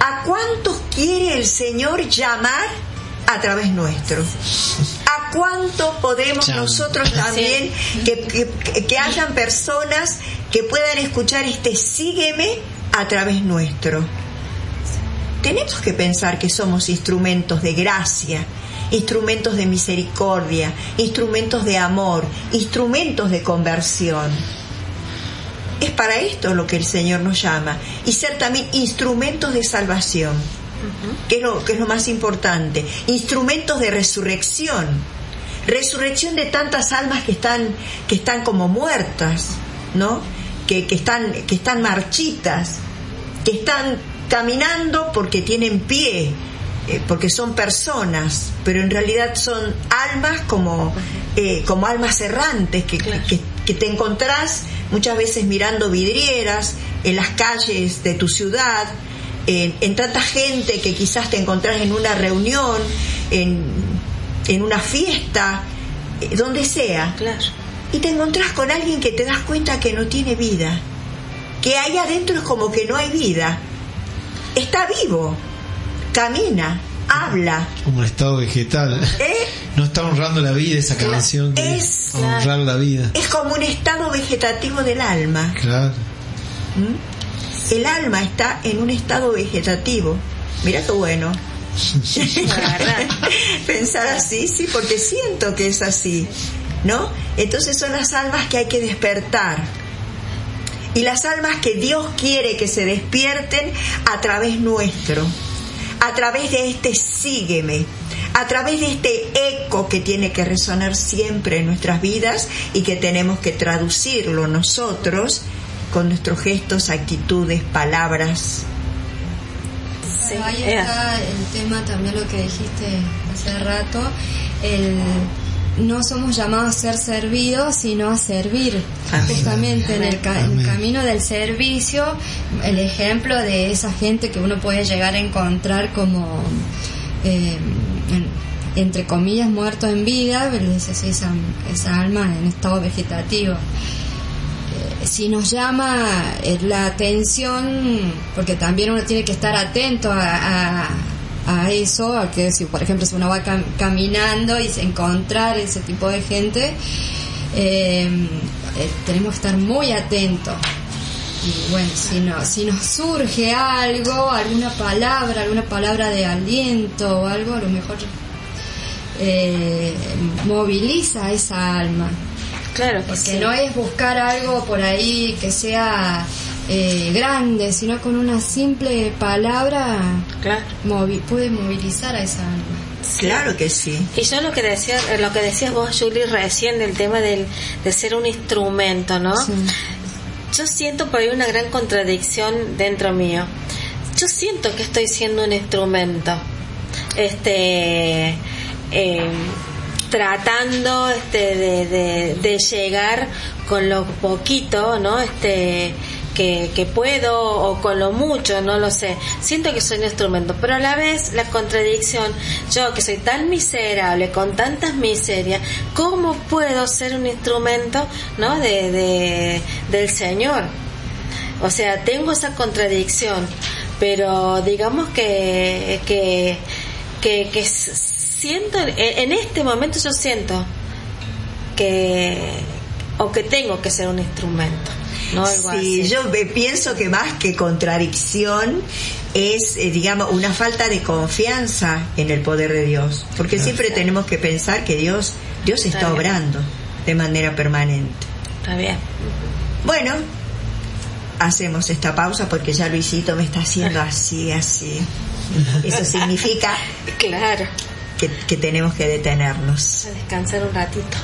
a cuántos quiere el Señor llamar a través nuestro. [laughs] ¿A cuánto podemos nosotros también que, que, que hayan personas que puedan escuchar este sígueme a través nuestro? Tenemos que pensar que somos instrumentos de gracia, instrumentos de misericordia, instrumentos de amor, instrumentos de conversión. Es para esto lo que el Señor nos llama y ser también instrumentos de salvación, que es lo, que es lo más importante, instrumentos de resurrección, resurrección de tantas almas que están, que están como muertas, ¿no? Que, que están, que están marchitas, que están caminando porque tienen pie, eh, porque son personas, pero en realidad son almas como, eh, como almas errantes que, que, que te encontrás muchas veces mirando vidrieras en las calles de tu ciudad, en, en tanta gente que quizás te encontrás en una reunión, en, en una fiesta, eh, donde sea, Claro. y te encontrás con alguien que te das cuenta que no tiene vida, que ahí adentro es como que no hay vida, está vivo, camina, habla, como un estado vegetal. ¿eh? No está honrando la vida esa canción que Es- honrar la vida. es como un estado vegetativo del alma. Claro. ¿m? El alma está en un estado vegetativo. Mira qué bueno. [laughs] Pensar así, sí, porque siento que es así, ¿no? Entonces son las almas que hay que despertar. Y las almas que Dios quiere que se despierten a través nuestro, a través de este sígueme, a través de este eco que tiene que resonar siempre en nuestras vidas y que tenemos que traducirlo nosotros con nuestros gestos, actitudes, palabras. Ahí está el tema también lo que dijiste hace rato, el no somos llamados a ser servidos, sino a servir. Amén. Justamente en el, ca- en el camino del servicio, el ejemplo de esa gente que uno puede llegar a encontrar como, eh, en- entre comillas, muerto en vida, es así, esa, esa alma en estado vegetativo Eh, si nos llama eh, la atención, porque también uno tiene que estar atento a, a, a eso, a que si por ejemplo si uno va cam- caminando y encontrar ese tipo de gente, eh, eh, tenemos que estar muy atentos. Y bueno, si, no, si nos surge algo, alguna palabra, alguna palabra de aliento o algo, a lo mejor eh, moviliza esa alma. Claro que Porque sí. no es buscar algo por ahí que sea eh, grande, sino con una simple palabra Claro. movi- puede movilizar a esa alma. Claro que sí. Y yo lo que decía, lo que decías vos, Julie, recién del tema del, de ser un instrumento, ¿no? Sí. Yo siento por ahí una gran contradicción dentro mío. Yo siento que estoy siendo un instrumento. Este, eh, tratando este, de, de, de llegar con lo poquito, ¿no? Este, que, que puedo o con lo mucho, no lo sé. Siento que soy un instrumento, pero a la vez la contradicción, yo que soy tan miserable, con tantas miserias, ¿cómo puedo ser un instrumento, ¿no? De, de, del Señor. O sea, tengo esa contradicción, pero digamos que, que, que, que siento, en en este momento yo siento que, o que tengo que ser un instrumento, ¿no? Algo Sí, así. yo pienso que más que contradicción es, eh, digamos, una falta de confianza en el poder de Dios, porque siempre tenemos que pensar que Dios, Dios está obrando de manera permanente. Está bien. Bueno, hacemos esta pausa porque ya Luisito me está haciendo [laughs] así, así. Eso significa [laughs] Claro, que, que tenemos que detenernos. a descansar un ratito.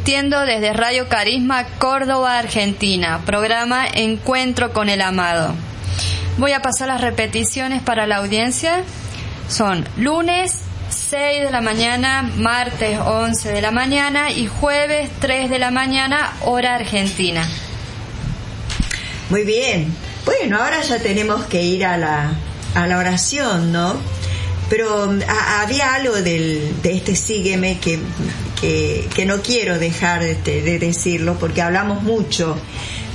Transmitiendo desde Radio Carisma Córdoba, Argentina, programa Encuentro con el Amado. Voy a pasar las repeticiones para la audiencia. Son lunes 6 de la mañana, martes 11 de la mañana y jueves 3 de la mañana, hora argentina. Muy bien. Bueno, ahora ya tenemos que ir a la, a la oración, ¿no? Pero mm, había algo del, de este sígueme que, que, que no quiero dejar de, de decirlo porque hablamos mucho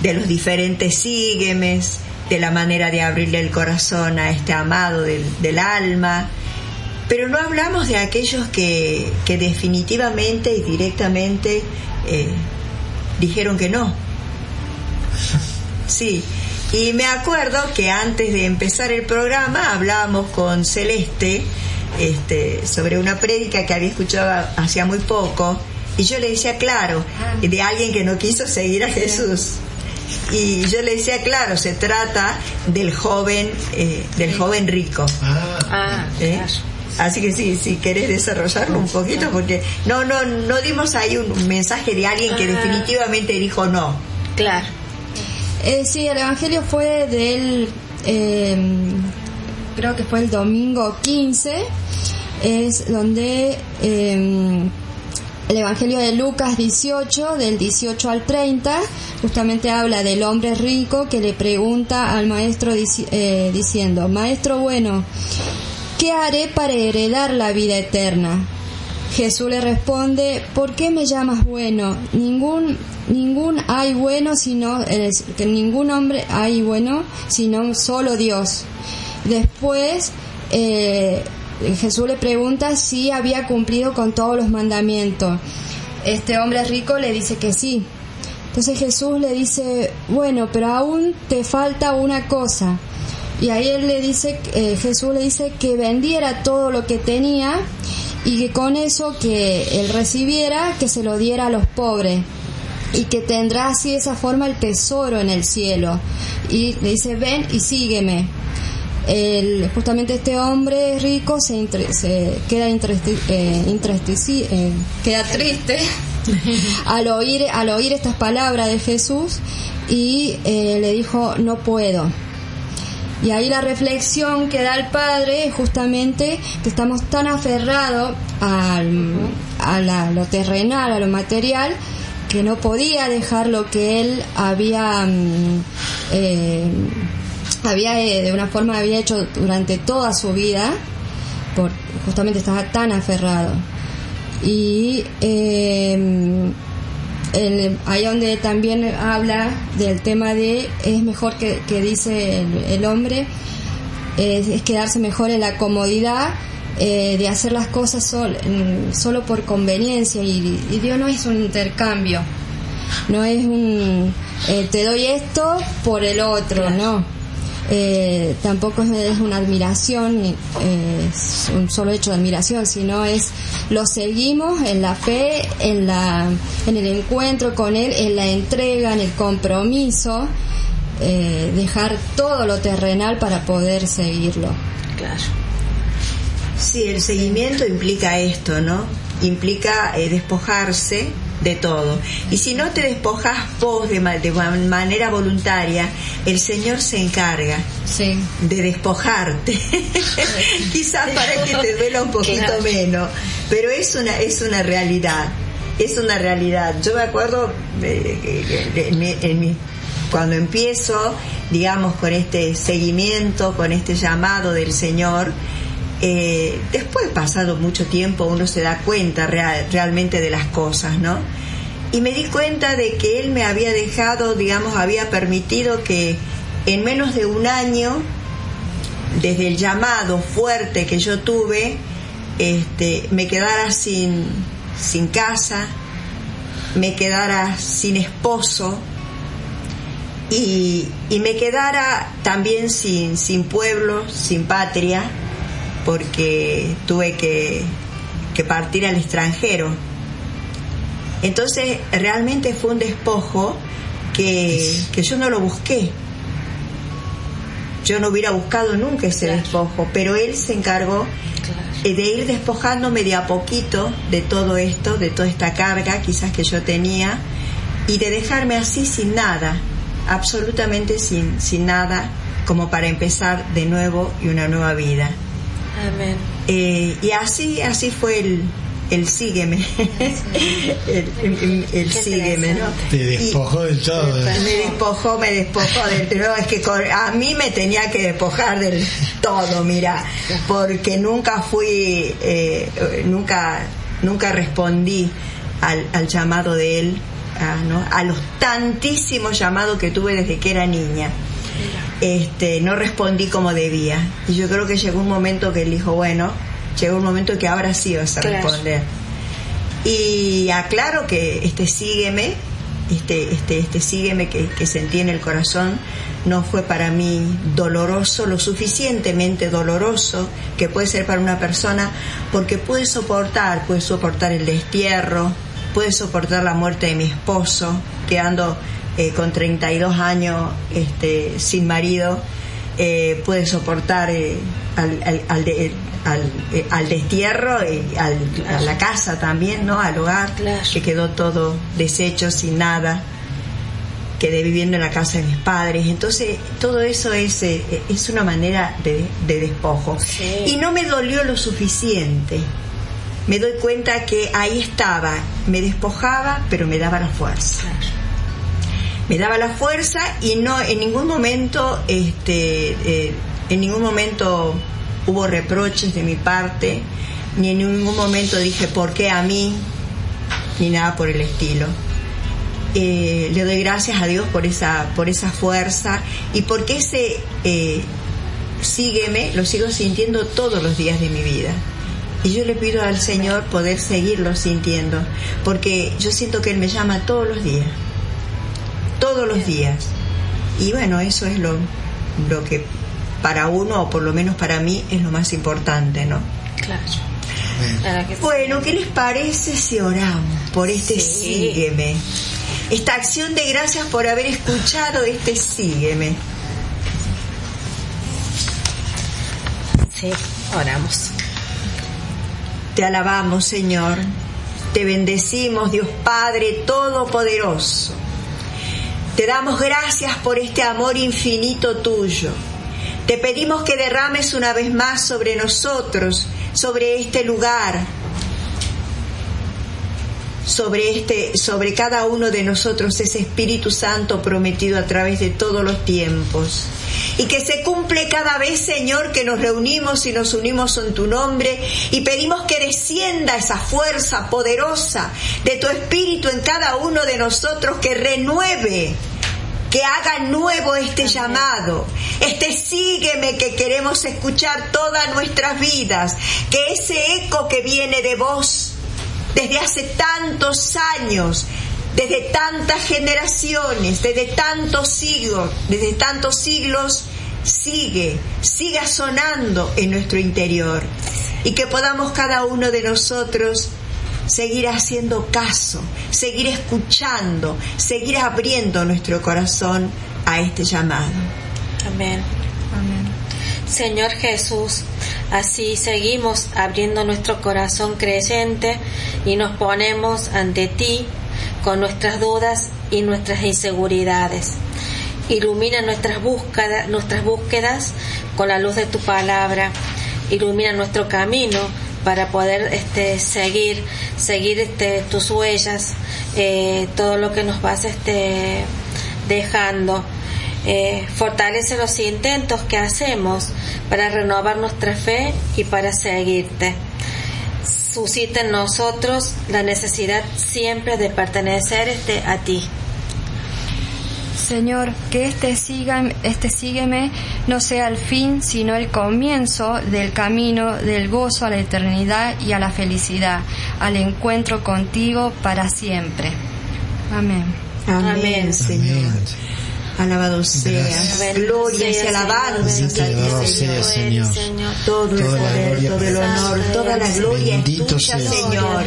de los diferentes síguemes, de la manera de abrirle el corazón a este amado del, del alma, pero no hablamos de aquellos que, que definitivamente y directamente eh, dijeron que no. [laughs] Sí, y me acuerdo que antes de empezar el programa hablábamos con Celeste este, sobre una prédica que había escuchado hacía muy poco y yo le decía, claro, de alguien que no quiso seguir a Jesús. Y yo le decía, claro, se trata del joven, eh, del joven rico. Ah, Ah, ¿eh? Así que sí, si querés desarrollarlo un poquito, porque no, no, no dimos ahí un mensaje de alguien que Ah. definitivamente dijo no. Claro. Eh, sí, el Evangelio fue del, eh, creo que fue el domingo 15, es donde eh, el Evangelio de Lucas 18, del 18 al 30, justamente habla del hombre rico que le pregunta al maestro eh, diciendo, Maestro bueno, ¿qué haré para heredar la vida eterna? Jesús le responde, ¿por qué me llamas bueno? Ningún, ningún hay bueno sino, que ningún hombre hay bueno sino solo Dios. Después, eh, Jesús le pregunta si había cumplido con todos los mandamientos. Este hombre rico le dice que sí. Entonces Jesús le dice, bueno, pero aún te falta una cosa. Y ahí él le dice, eh, Jesús le dice que vendiera todo lo que tenía y que con eso que él recibiera, que se lo diera a los pobres y que tendrá así de esa forma el tesoro en el cielo. Y le dice, ven y sígueme. El- justamente este hombre rico se, queda, intresti- eh, eh, queda triste [laughs] al oír, al oír estas palabras de Jesús y eh, le dijo, no puedo. Y ahí la reflexión que da el padre es justamente que estamos tan aferrados al, a la- lo terrenal, a lo material, que no podía dejar lo que él había, mm, eh, había eh, de una forma había hecho durante toda su vida, por, justamente estaba tan aferrado. Y eh, el- ahí donde también habla del tema de es mejor que, que dice el, el hombre es, es quedarse mejor en la comodidad eh, de hacer las cosas sol- solo por conveniencia. Y, y Dios no es un intercambio no es un eh, te doy esto por el otro no Eh, tampoco es, una admiración eh, un solo hecho de admiración sino es lo seguimos en la fe en la en el encuentro con él en la entrega en el compromiso eh, dejar todo lo terrenal para poder seguirlo Claro. Sí, el seguimiento implica esto, ¿no? Implica despojarse de todo. Y si no te despojas vos de, de ma- manera voluntaria, el Señor se encarga sí de despojarte. [laughs] Quizás para que te duela un poquito menos, pero es una es una realidad. Es una realidad. Yo me acuerdo eh, que- que en mi- en mi- cuando empiezo, digamos, con este seguimiento, con este llamado del Señor, eh, después pasado mucho tiempo uno se da cuenta real- realmente de las cosas, ¿no? Y me di cuenta de que Él me había dejado, digamos, había permitido que en menos de un año desde el llamado fuerte que yo tuve, este, me quedara sin, sin casa, me quedara sin esposo y, y me quedara también sin, sin pueblo, sin patria, porque tuve que, que partir al extranjero. Entonces realmente fue un despojo que, que yo no lo busqué. Yo no hubiera buscado nunca ese Claro. despojo, pero él se encargó eh, de ir despojándome de a poquito de todo esto, de toda esta carga quizás que yo tenía, y de dejarme así sin nada, absolutamente sin, sin nada, como para empezar de nuevo y una nueva vida. Amén. Eh, y así, así fue el, el sígueme, [laughs] el, el- el Qué sígueme, ¿no? Te despojó del todo. Me despojó, me despojó del no, es que a mí me tenía que despojar del todo, mira, porque nunca fui, eh, eh, nunca, nunca respondí al, al llamado de él, a, ¿no? a los tantísimos llamados que tuve desde que era niña. Este, no respondí como debía. Y yo creo que llegó un momento que él dijo, bueno, llegó un momento que ahora sí vas a Claro. responder. Y aclaro que este sígueme, este, este, este sígueme que, que sentí en el corazón, no fue para mí doloroso, lo suficientemente doloroso que puede ser para una persona, porque pude soportar, pude soportar el destierro, pude soportar la muerte de mi esposo, quedando eh, con 32 años este, sin marido, eh, pude soportar eh, al, al, al, de- al, eh, al destierro y al, a la casa también, ¿no? Al hogar, Claro. que quedó todo deshecho, sin nada. Quedé viviendo en la casa de mis padres. Entonces, todo eso es, eh, es una manera de, de despojo. Sí. Y no me dolió lo suficiente. Me doy cuenta que ahí estaba, me despojaba, pero me daba la fuerza me daba la fuerza y no en ningún momento este eh, en ningún momento hubo reproches de mi parte ni en ningún momento dije por qué a mí ni nada por el estilo. Eh, le doy gracias a Dios por esa por esa fuerza y porque ese eh, sígueme lo sigo sintiendo todos los días de mi vida. Y yo le pido al Señor poder seguirlo sintiendo porque yo siento que Él me llama todos los días todos los días. Y bueno, eso es lo, lo que para uno, o por lo menos para mí, es lo más importante, ¿no? Claro. Que sí. Bueno, ¿qué les parece si oramos por este Sí. sígueme? Esta acción de gracias por haber escuchado este sígueme. Sí, oramos. Te alabamos, Señor. Te bendecimos, Dios Padre Todopoderoso. Te damos gracias por este amor infinito tuyo. Te pedimos que derrames una vez más sobre nosotros, sobre este lugar, sobre este, sobre cada uno de nosotros ese Espíritu Santo prometido a través de todos los tiempos. Y que se cumple cada vez, Señor, que nos reunimos y nos unimos en tu nombre. Y pedimos que descienda esa fuerza poderosa de tu Espíritu en cada uno de nosotros, que renueve que haga nuevo este llamado, este sígueme que queremos escuchar todas nuestras vidas, que ese eco que viene de vos desde hace tantos años, desde tantas generaciones, desde tantos siglos, desde tantos siglos, sigue, siga sonando en nuestro interior y que podamos cada uno de nosotros seguir haciendo caso, seguir escuchando, seguir abriendo nuestro corazón a este llamado. Amén. Señor Jesús, así seguimos abriendo nuestro corazón creyente y nos ponemos ante ti con nuestras dudas y nuestras inseguridades. Ilumina nuestras búsquedas, nuestras búsquedas con la luz de tu palabra. Ilumina nuestro camino para poder este, seguir, seguir este, tus huellas, eh, todo lo que nos vas este, dejando. Eh, fortalece los intentos que hacemos para renovar nuestra fe y para seguirte. Suscita en nosotros la necesidad siempre de pertenecer este, a ti. Señor, que este, siga, este sígueme no sea el fin, sino el comienzo del camino del gozo a la eternidad y a la felicidad, al encuentro contigo para siempre. Amén. Amén, Amén. Señor. Amén. Alabado seas. Glorias y alabanzas a Bendito ti, sea, Señor. Señor. Todo el Toda la poder, gloria todo el honor, toda la gloria es Bendito tuya, sea, Señor.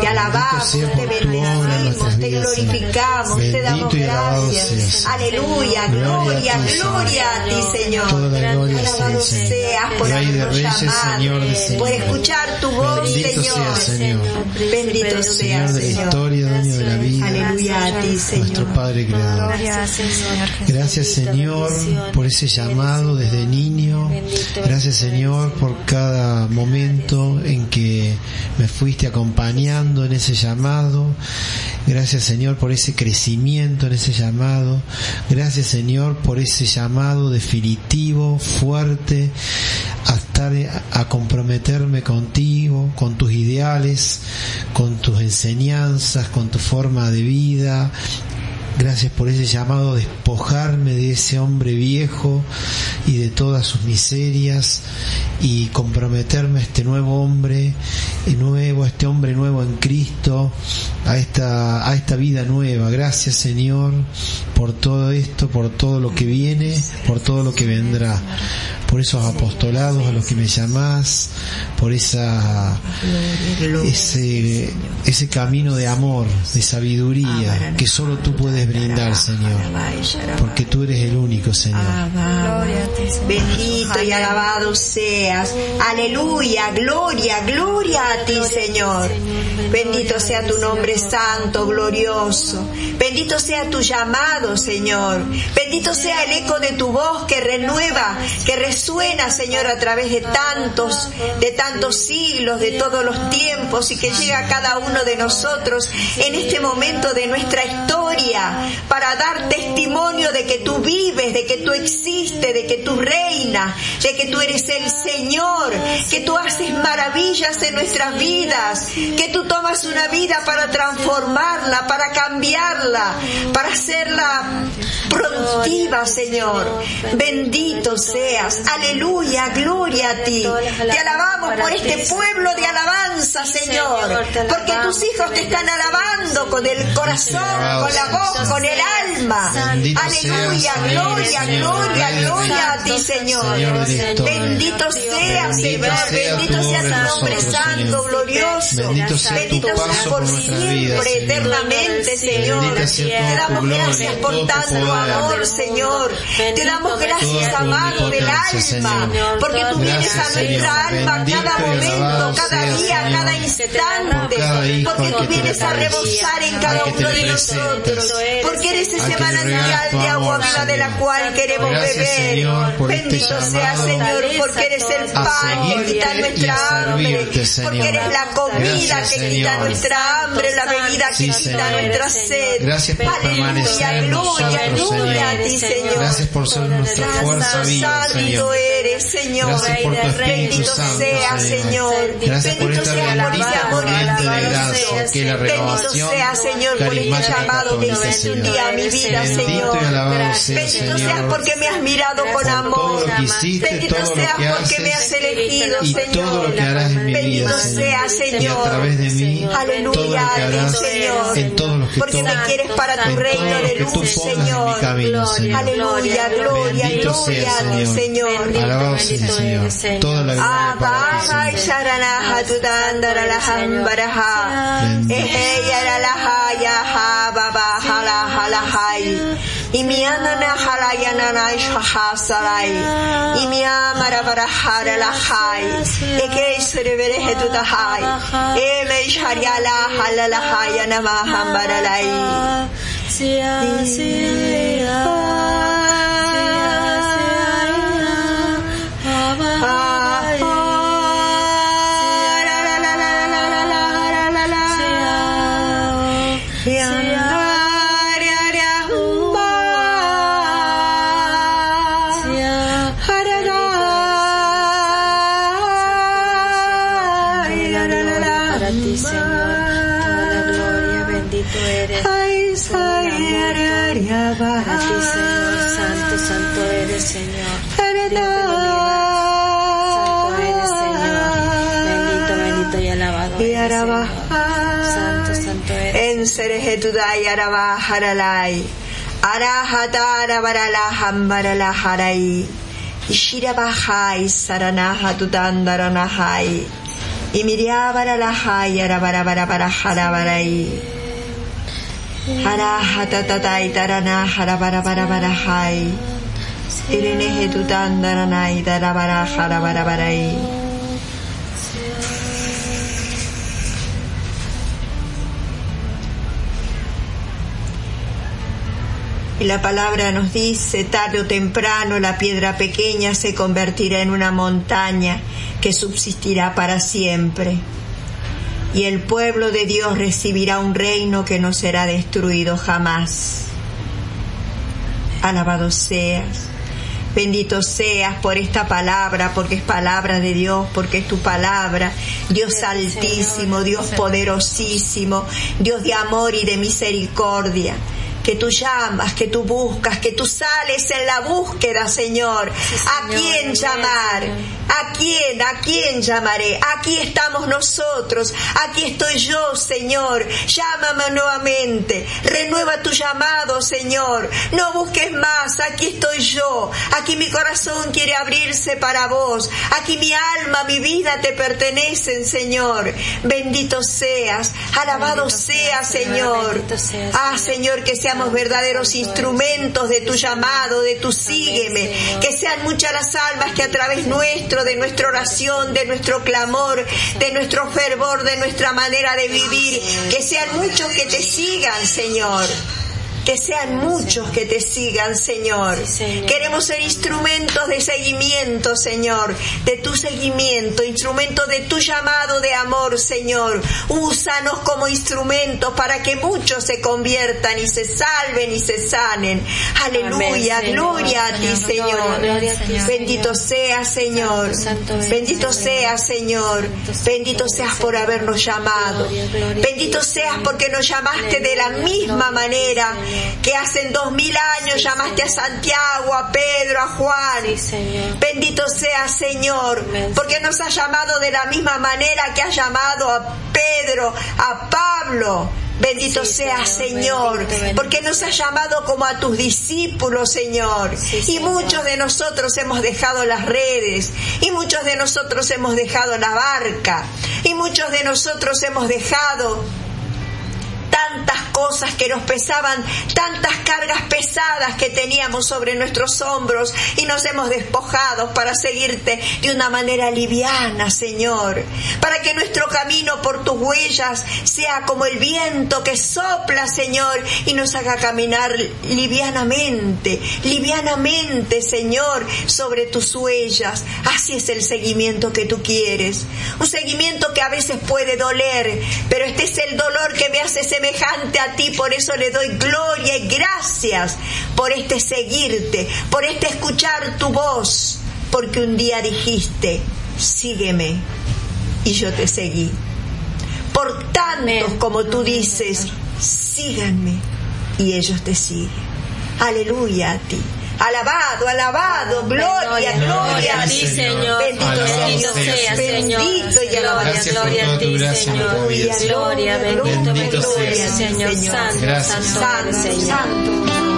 Te alabamos, sea te bendecimos, te glorificamos, te damos gracias. seas. Aleluya, Gloria gloria, a ti, Señor. gloria a ti, Señor. Toda la gloria sea, Alabado Señor. seas por Rey de habernos reyes, llamado, Señor de por escuchar tu voz, Bendito Señor. sea, Señor. Bendito Señor seas, de la Señor. historia, dueño de la vida. Aleluya a ti, Nuestro Señor. Padre Creador. Gracias Señor por ese llamado desde niño. Gracias Señor por cada momento en que me fuiste acompañando en ese llamado. Gracias Señor por ese crecimiento en ese llamado. Gracias Señor por ese llamado definitivo, fuerte, a estar, a comprometerme contigo, con tus ideales, con tus enseñanzas, con tu forma de vida, Gracias por ese llamado a despojarme de ese hombre viejo y de todas sus miserias y comprometerme a este nuevo hombre eh, nuevo, a este hombre nuevo en Cristo, a esta, a esta vida nueva. Gracias Señor por todo esto, por todo lo que viene, por todo lo que vendrá, por esos apostolados a los que me llamás, por esa, ese, ese camino de amor, de sabiduría que solo tú puedes brindar, Señor, porque tú eres el único, Señor. Bendito y alabado seas. Aleluya, gloria, gloria a ti, Señor. Bendito sea tu nombre santo, glorioso. Bendito sea tu llamado, Señor. Bendito sea el eco de tu voz que renueva, que resuena, Señor, a través de tantos, de tantos siglos, de todos los tiempos y que llega a cada uno de nosotros en este momento de nuestra historia para dar testimonio de que tú vives, de que tú existes, de que tú reinas, de que tú eres el Señor, que tú haces maravillas en nuestras vidas, que tú tomas una vida para transformarla, para cambiarla, para hacerla productiva, Señor. Bendito seas. Aleluya, gloria a ti. Te alabamos por este pueblo de alabanza, Señor, porque tus hijos te están alabando con el corazón, con la voz, con el alma. Aleluya, gloria, gloria, gloria a ti, Señor. Bendito sea, Señor, bendito sea tu nombre nosotros, santo, Señor. glorioso. Bendito sea por siempre, eternamente, Señor. Te damos gracias por tanto amor, Señor. Te damos gracias, amado del alma, Señor. porque tú vienes a nuestra Señor. alma Bendito cada momento, cada sea, día, Señor. cada instante, porque tú vienes a rebosar en cada uno de presentas, porque eres ese manantial de agua viva de la cual queremos Gracias, beber. Señor, este Bendito sea, Señor, porque eres el pan que quita nuestra hambre, porque eres la comida Gracias, que quita nuestra hambre, la bebida que Sí, quita Señor. nuestra sed. Gracias por Aleluya, nosotros, gloria a ti, Señor. Gracias por ser nuestra fuerza viva, Señor. eres, Señor. Gracias por tu Espíritu Bendito Santo, sea, Señor. Gracias por Bendito esta sea por ese bendita amor corriente de gracia que la Bendito renovación sea, Señor, por este llamado que hiciste un Señor. día a mi vida, Señor. Bendito seas Señor. porque me has mirado con amor. Bendito seas que porque me has elegido, Señor. Bendito Señor. sea, Y a Señor. Aleluya, Señor. Porque me quieres para tu reino de luz, Señor. Señor. Aleluya, gloria, gloria a ti, Señor. Alabado sea, Señor. Toda la gloria para ti, Abaja Señor. hala hala hai. Imiana na hala na ishaha sarai. Imia maravara hara la hai. Hetu da hai. E me. Siya siya. Santo, santo eres. En Serejetudai Araba Haralai. Arahatara varalaham varalaharai. Ishirabahai saranaha tutandaranahai. Imiriavaralahai aravaravaravaraharavarai. Harahatatai tarana haravaravaravarahai. Irenehe Y la palabra nos dice, tarde o temprano la piedra pequeña se convertirá en una montaña que subsistirá para siempre. Y el pueblo de Dios recibirá un reino que no será destruido jamás. Alabado seas. Bendito seas por esta palabra, porque es palabra de Dios, porque es tu palabra. Dios altísimo, Dios poderosísimo, Dios de amor y de misericordia que tú llamas, que tú buscas, que tú sales en la búsqueda, Señor. ¿A quién llamar? ¿A quién? ¿A quién llamaré? Aquí estamos nosotros. Aquí estoy yo, Señor. Llámame nuevamente. Renueva tu llamado, Señor. No busques más. Aquí estoy yo. Aquí mi corazón quiere abrirse para vos. Aquí mi alma, mi vida te pertenecen, Señor. Bendito seas. Alabado seas, Señor. Ah, Señor, que seamos verdaderos instrumentos de tu llamado, de tu sígueme. Que sean muchas las almas que a través nuestro, de nuestra oración, de nuestro clamor, de nuestro fervor, de nuestra manera de vivir, que sean muchos que te sigan, Señor. Que sean muchos que te sigan, Señor. Queremos ser instrumentos de seguimiento, Señor, de tu seguimiento, instrumentos de tu llamado de amor, Señor. Úsanos como instrumentos para que muchos se conviertan y se salven y se sanen. Aleluya, Amén, gloria a ti, Señor. Gloria a ti, Señor. Bendito seas, Señor. Santo Bendito seas, Señor. Bendito seas por habernos llamado. Gloria, Bendito seas porque nos llamaste de la misma manera. Que hace dos mil años llamaste a Santiago, a Pedro, a Juan. Sí, Señor. Bendito seas, Señor, Amén, porque nos has llamado de la misma manera que has llamado a Pedro, a Pablo. Bendito Sí, seas, Señor, Señor, bendito, bendito. porque nos has llamado como a tus discípulos, Señor. Sí, y Señor. muchos de nosotros hemos dejado las redes, y muchos de nosotros hemos dejado la barca, y muchos de nosotros hemos dejado tantas cosas que nos pesaban, tantas cargas pesadas que teníamos sobre nuestros hombros y nos hemos despojado para seguirte de una manera liviana, Señor, para que nuestro camino por tus huellas sea como el viento que sopla, Señor, y nos haga caminar livianamente, livianamente, Señor, sobre tus huellas. Así es el seguimiento que tú quieres, un seguimiento que a veces puede doler, pero este es el dolor que me hace semejante a ti, por eso le doy gloria y gracias por este seguirte, por este escuchar tu voz, porque un día dijiste, sígueme, y yo te seguí. Por tantos como tú dices, síganme, y ellos te siguen. Aleluya a ti. Alabado, alabado, gloria, gloria a ti, Señor. Bendito sea sea, Señor. Bendito y alabado. Gloria, a ti, Señor. Gloria, bendito, Bendito seas, Señor. Santo, santo, Santo, santo.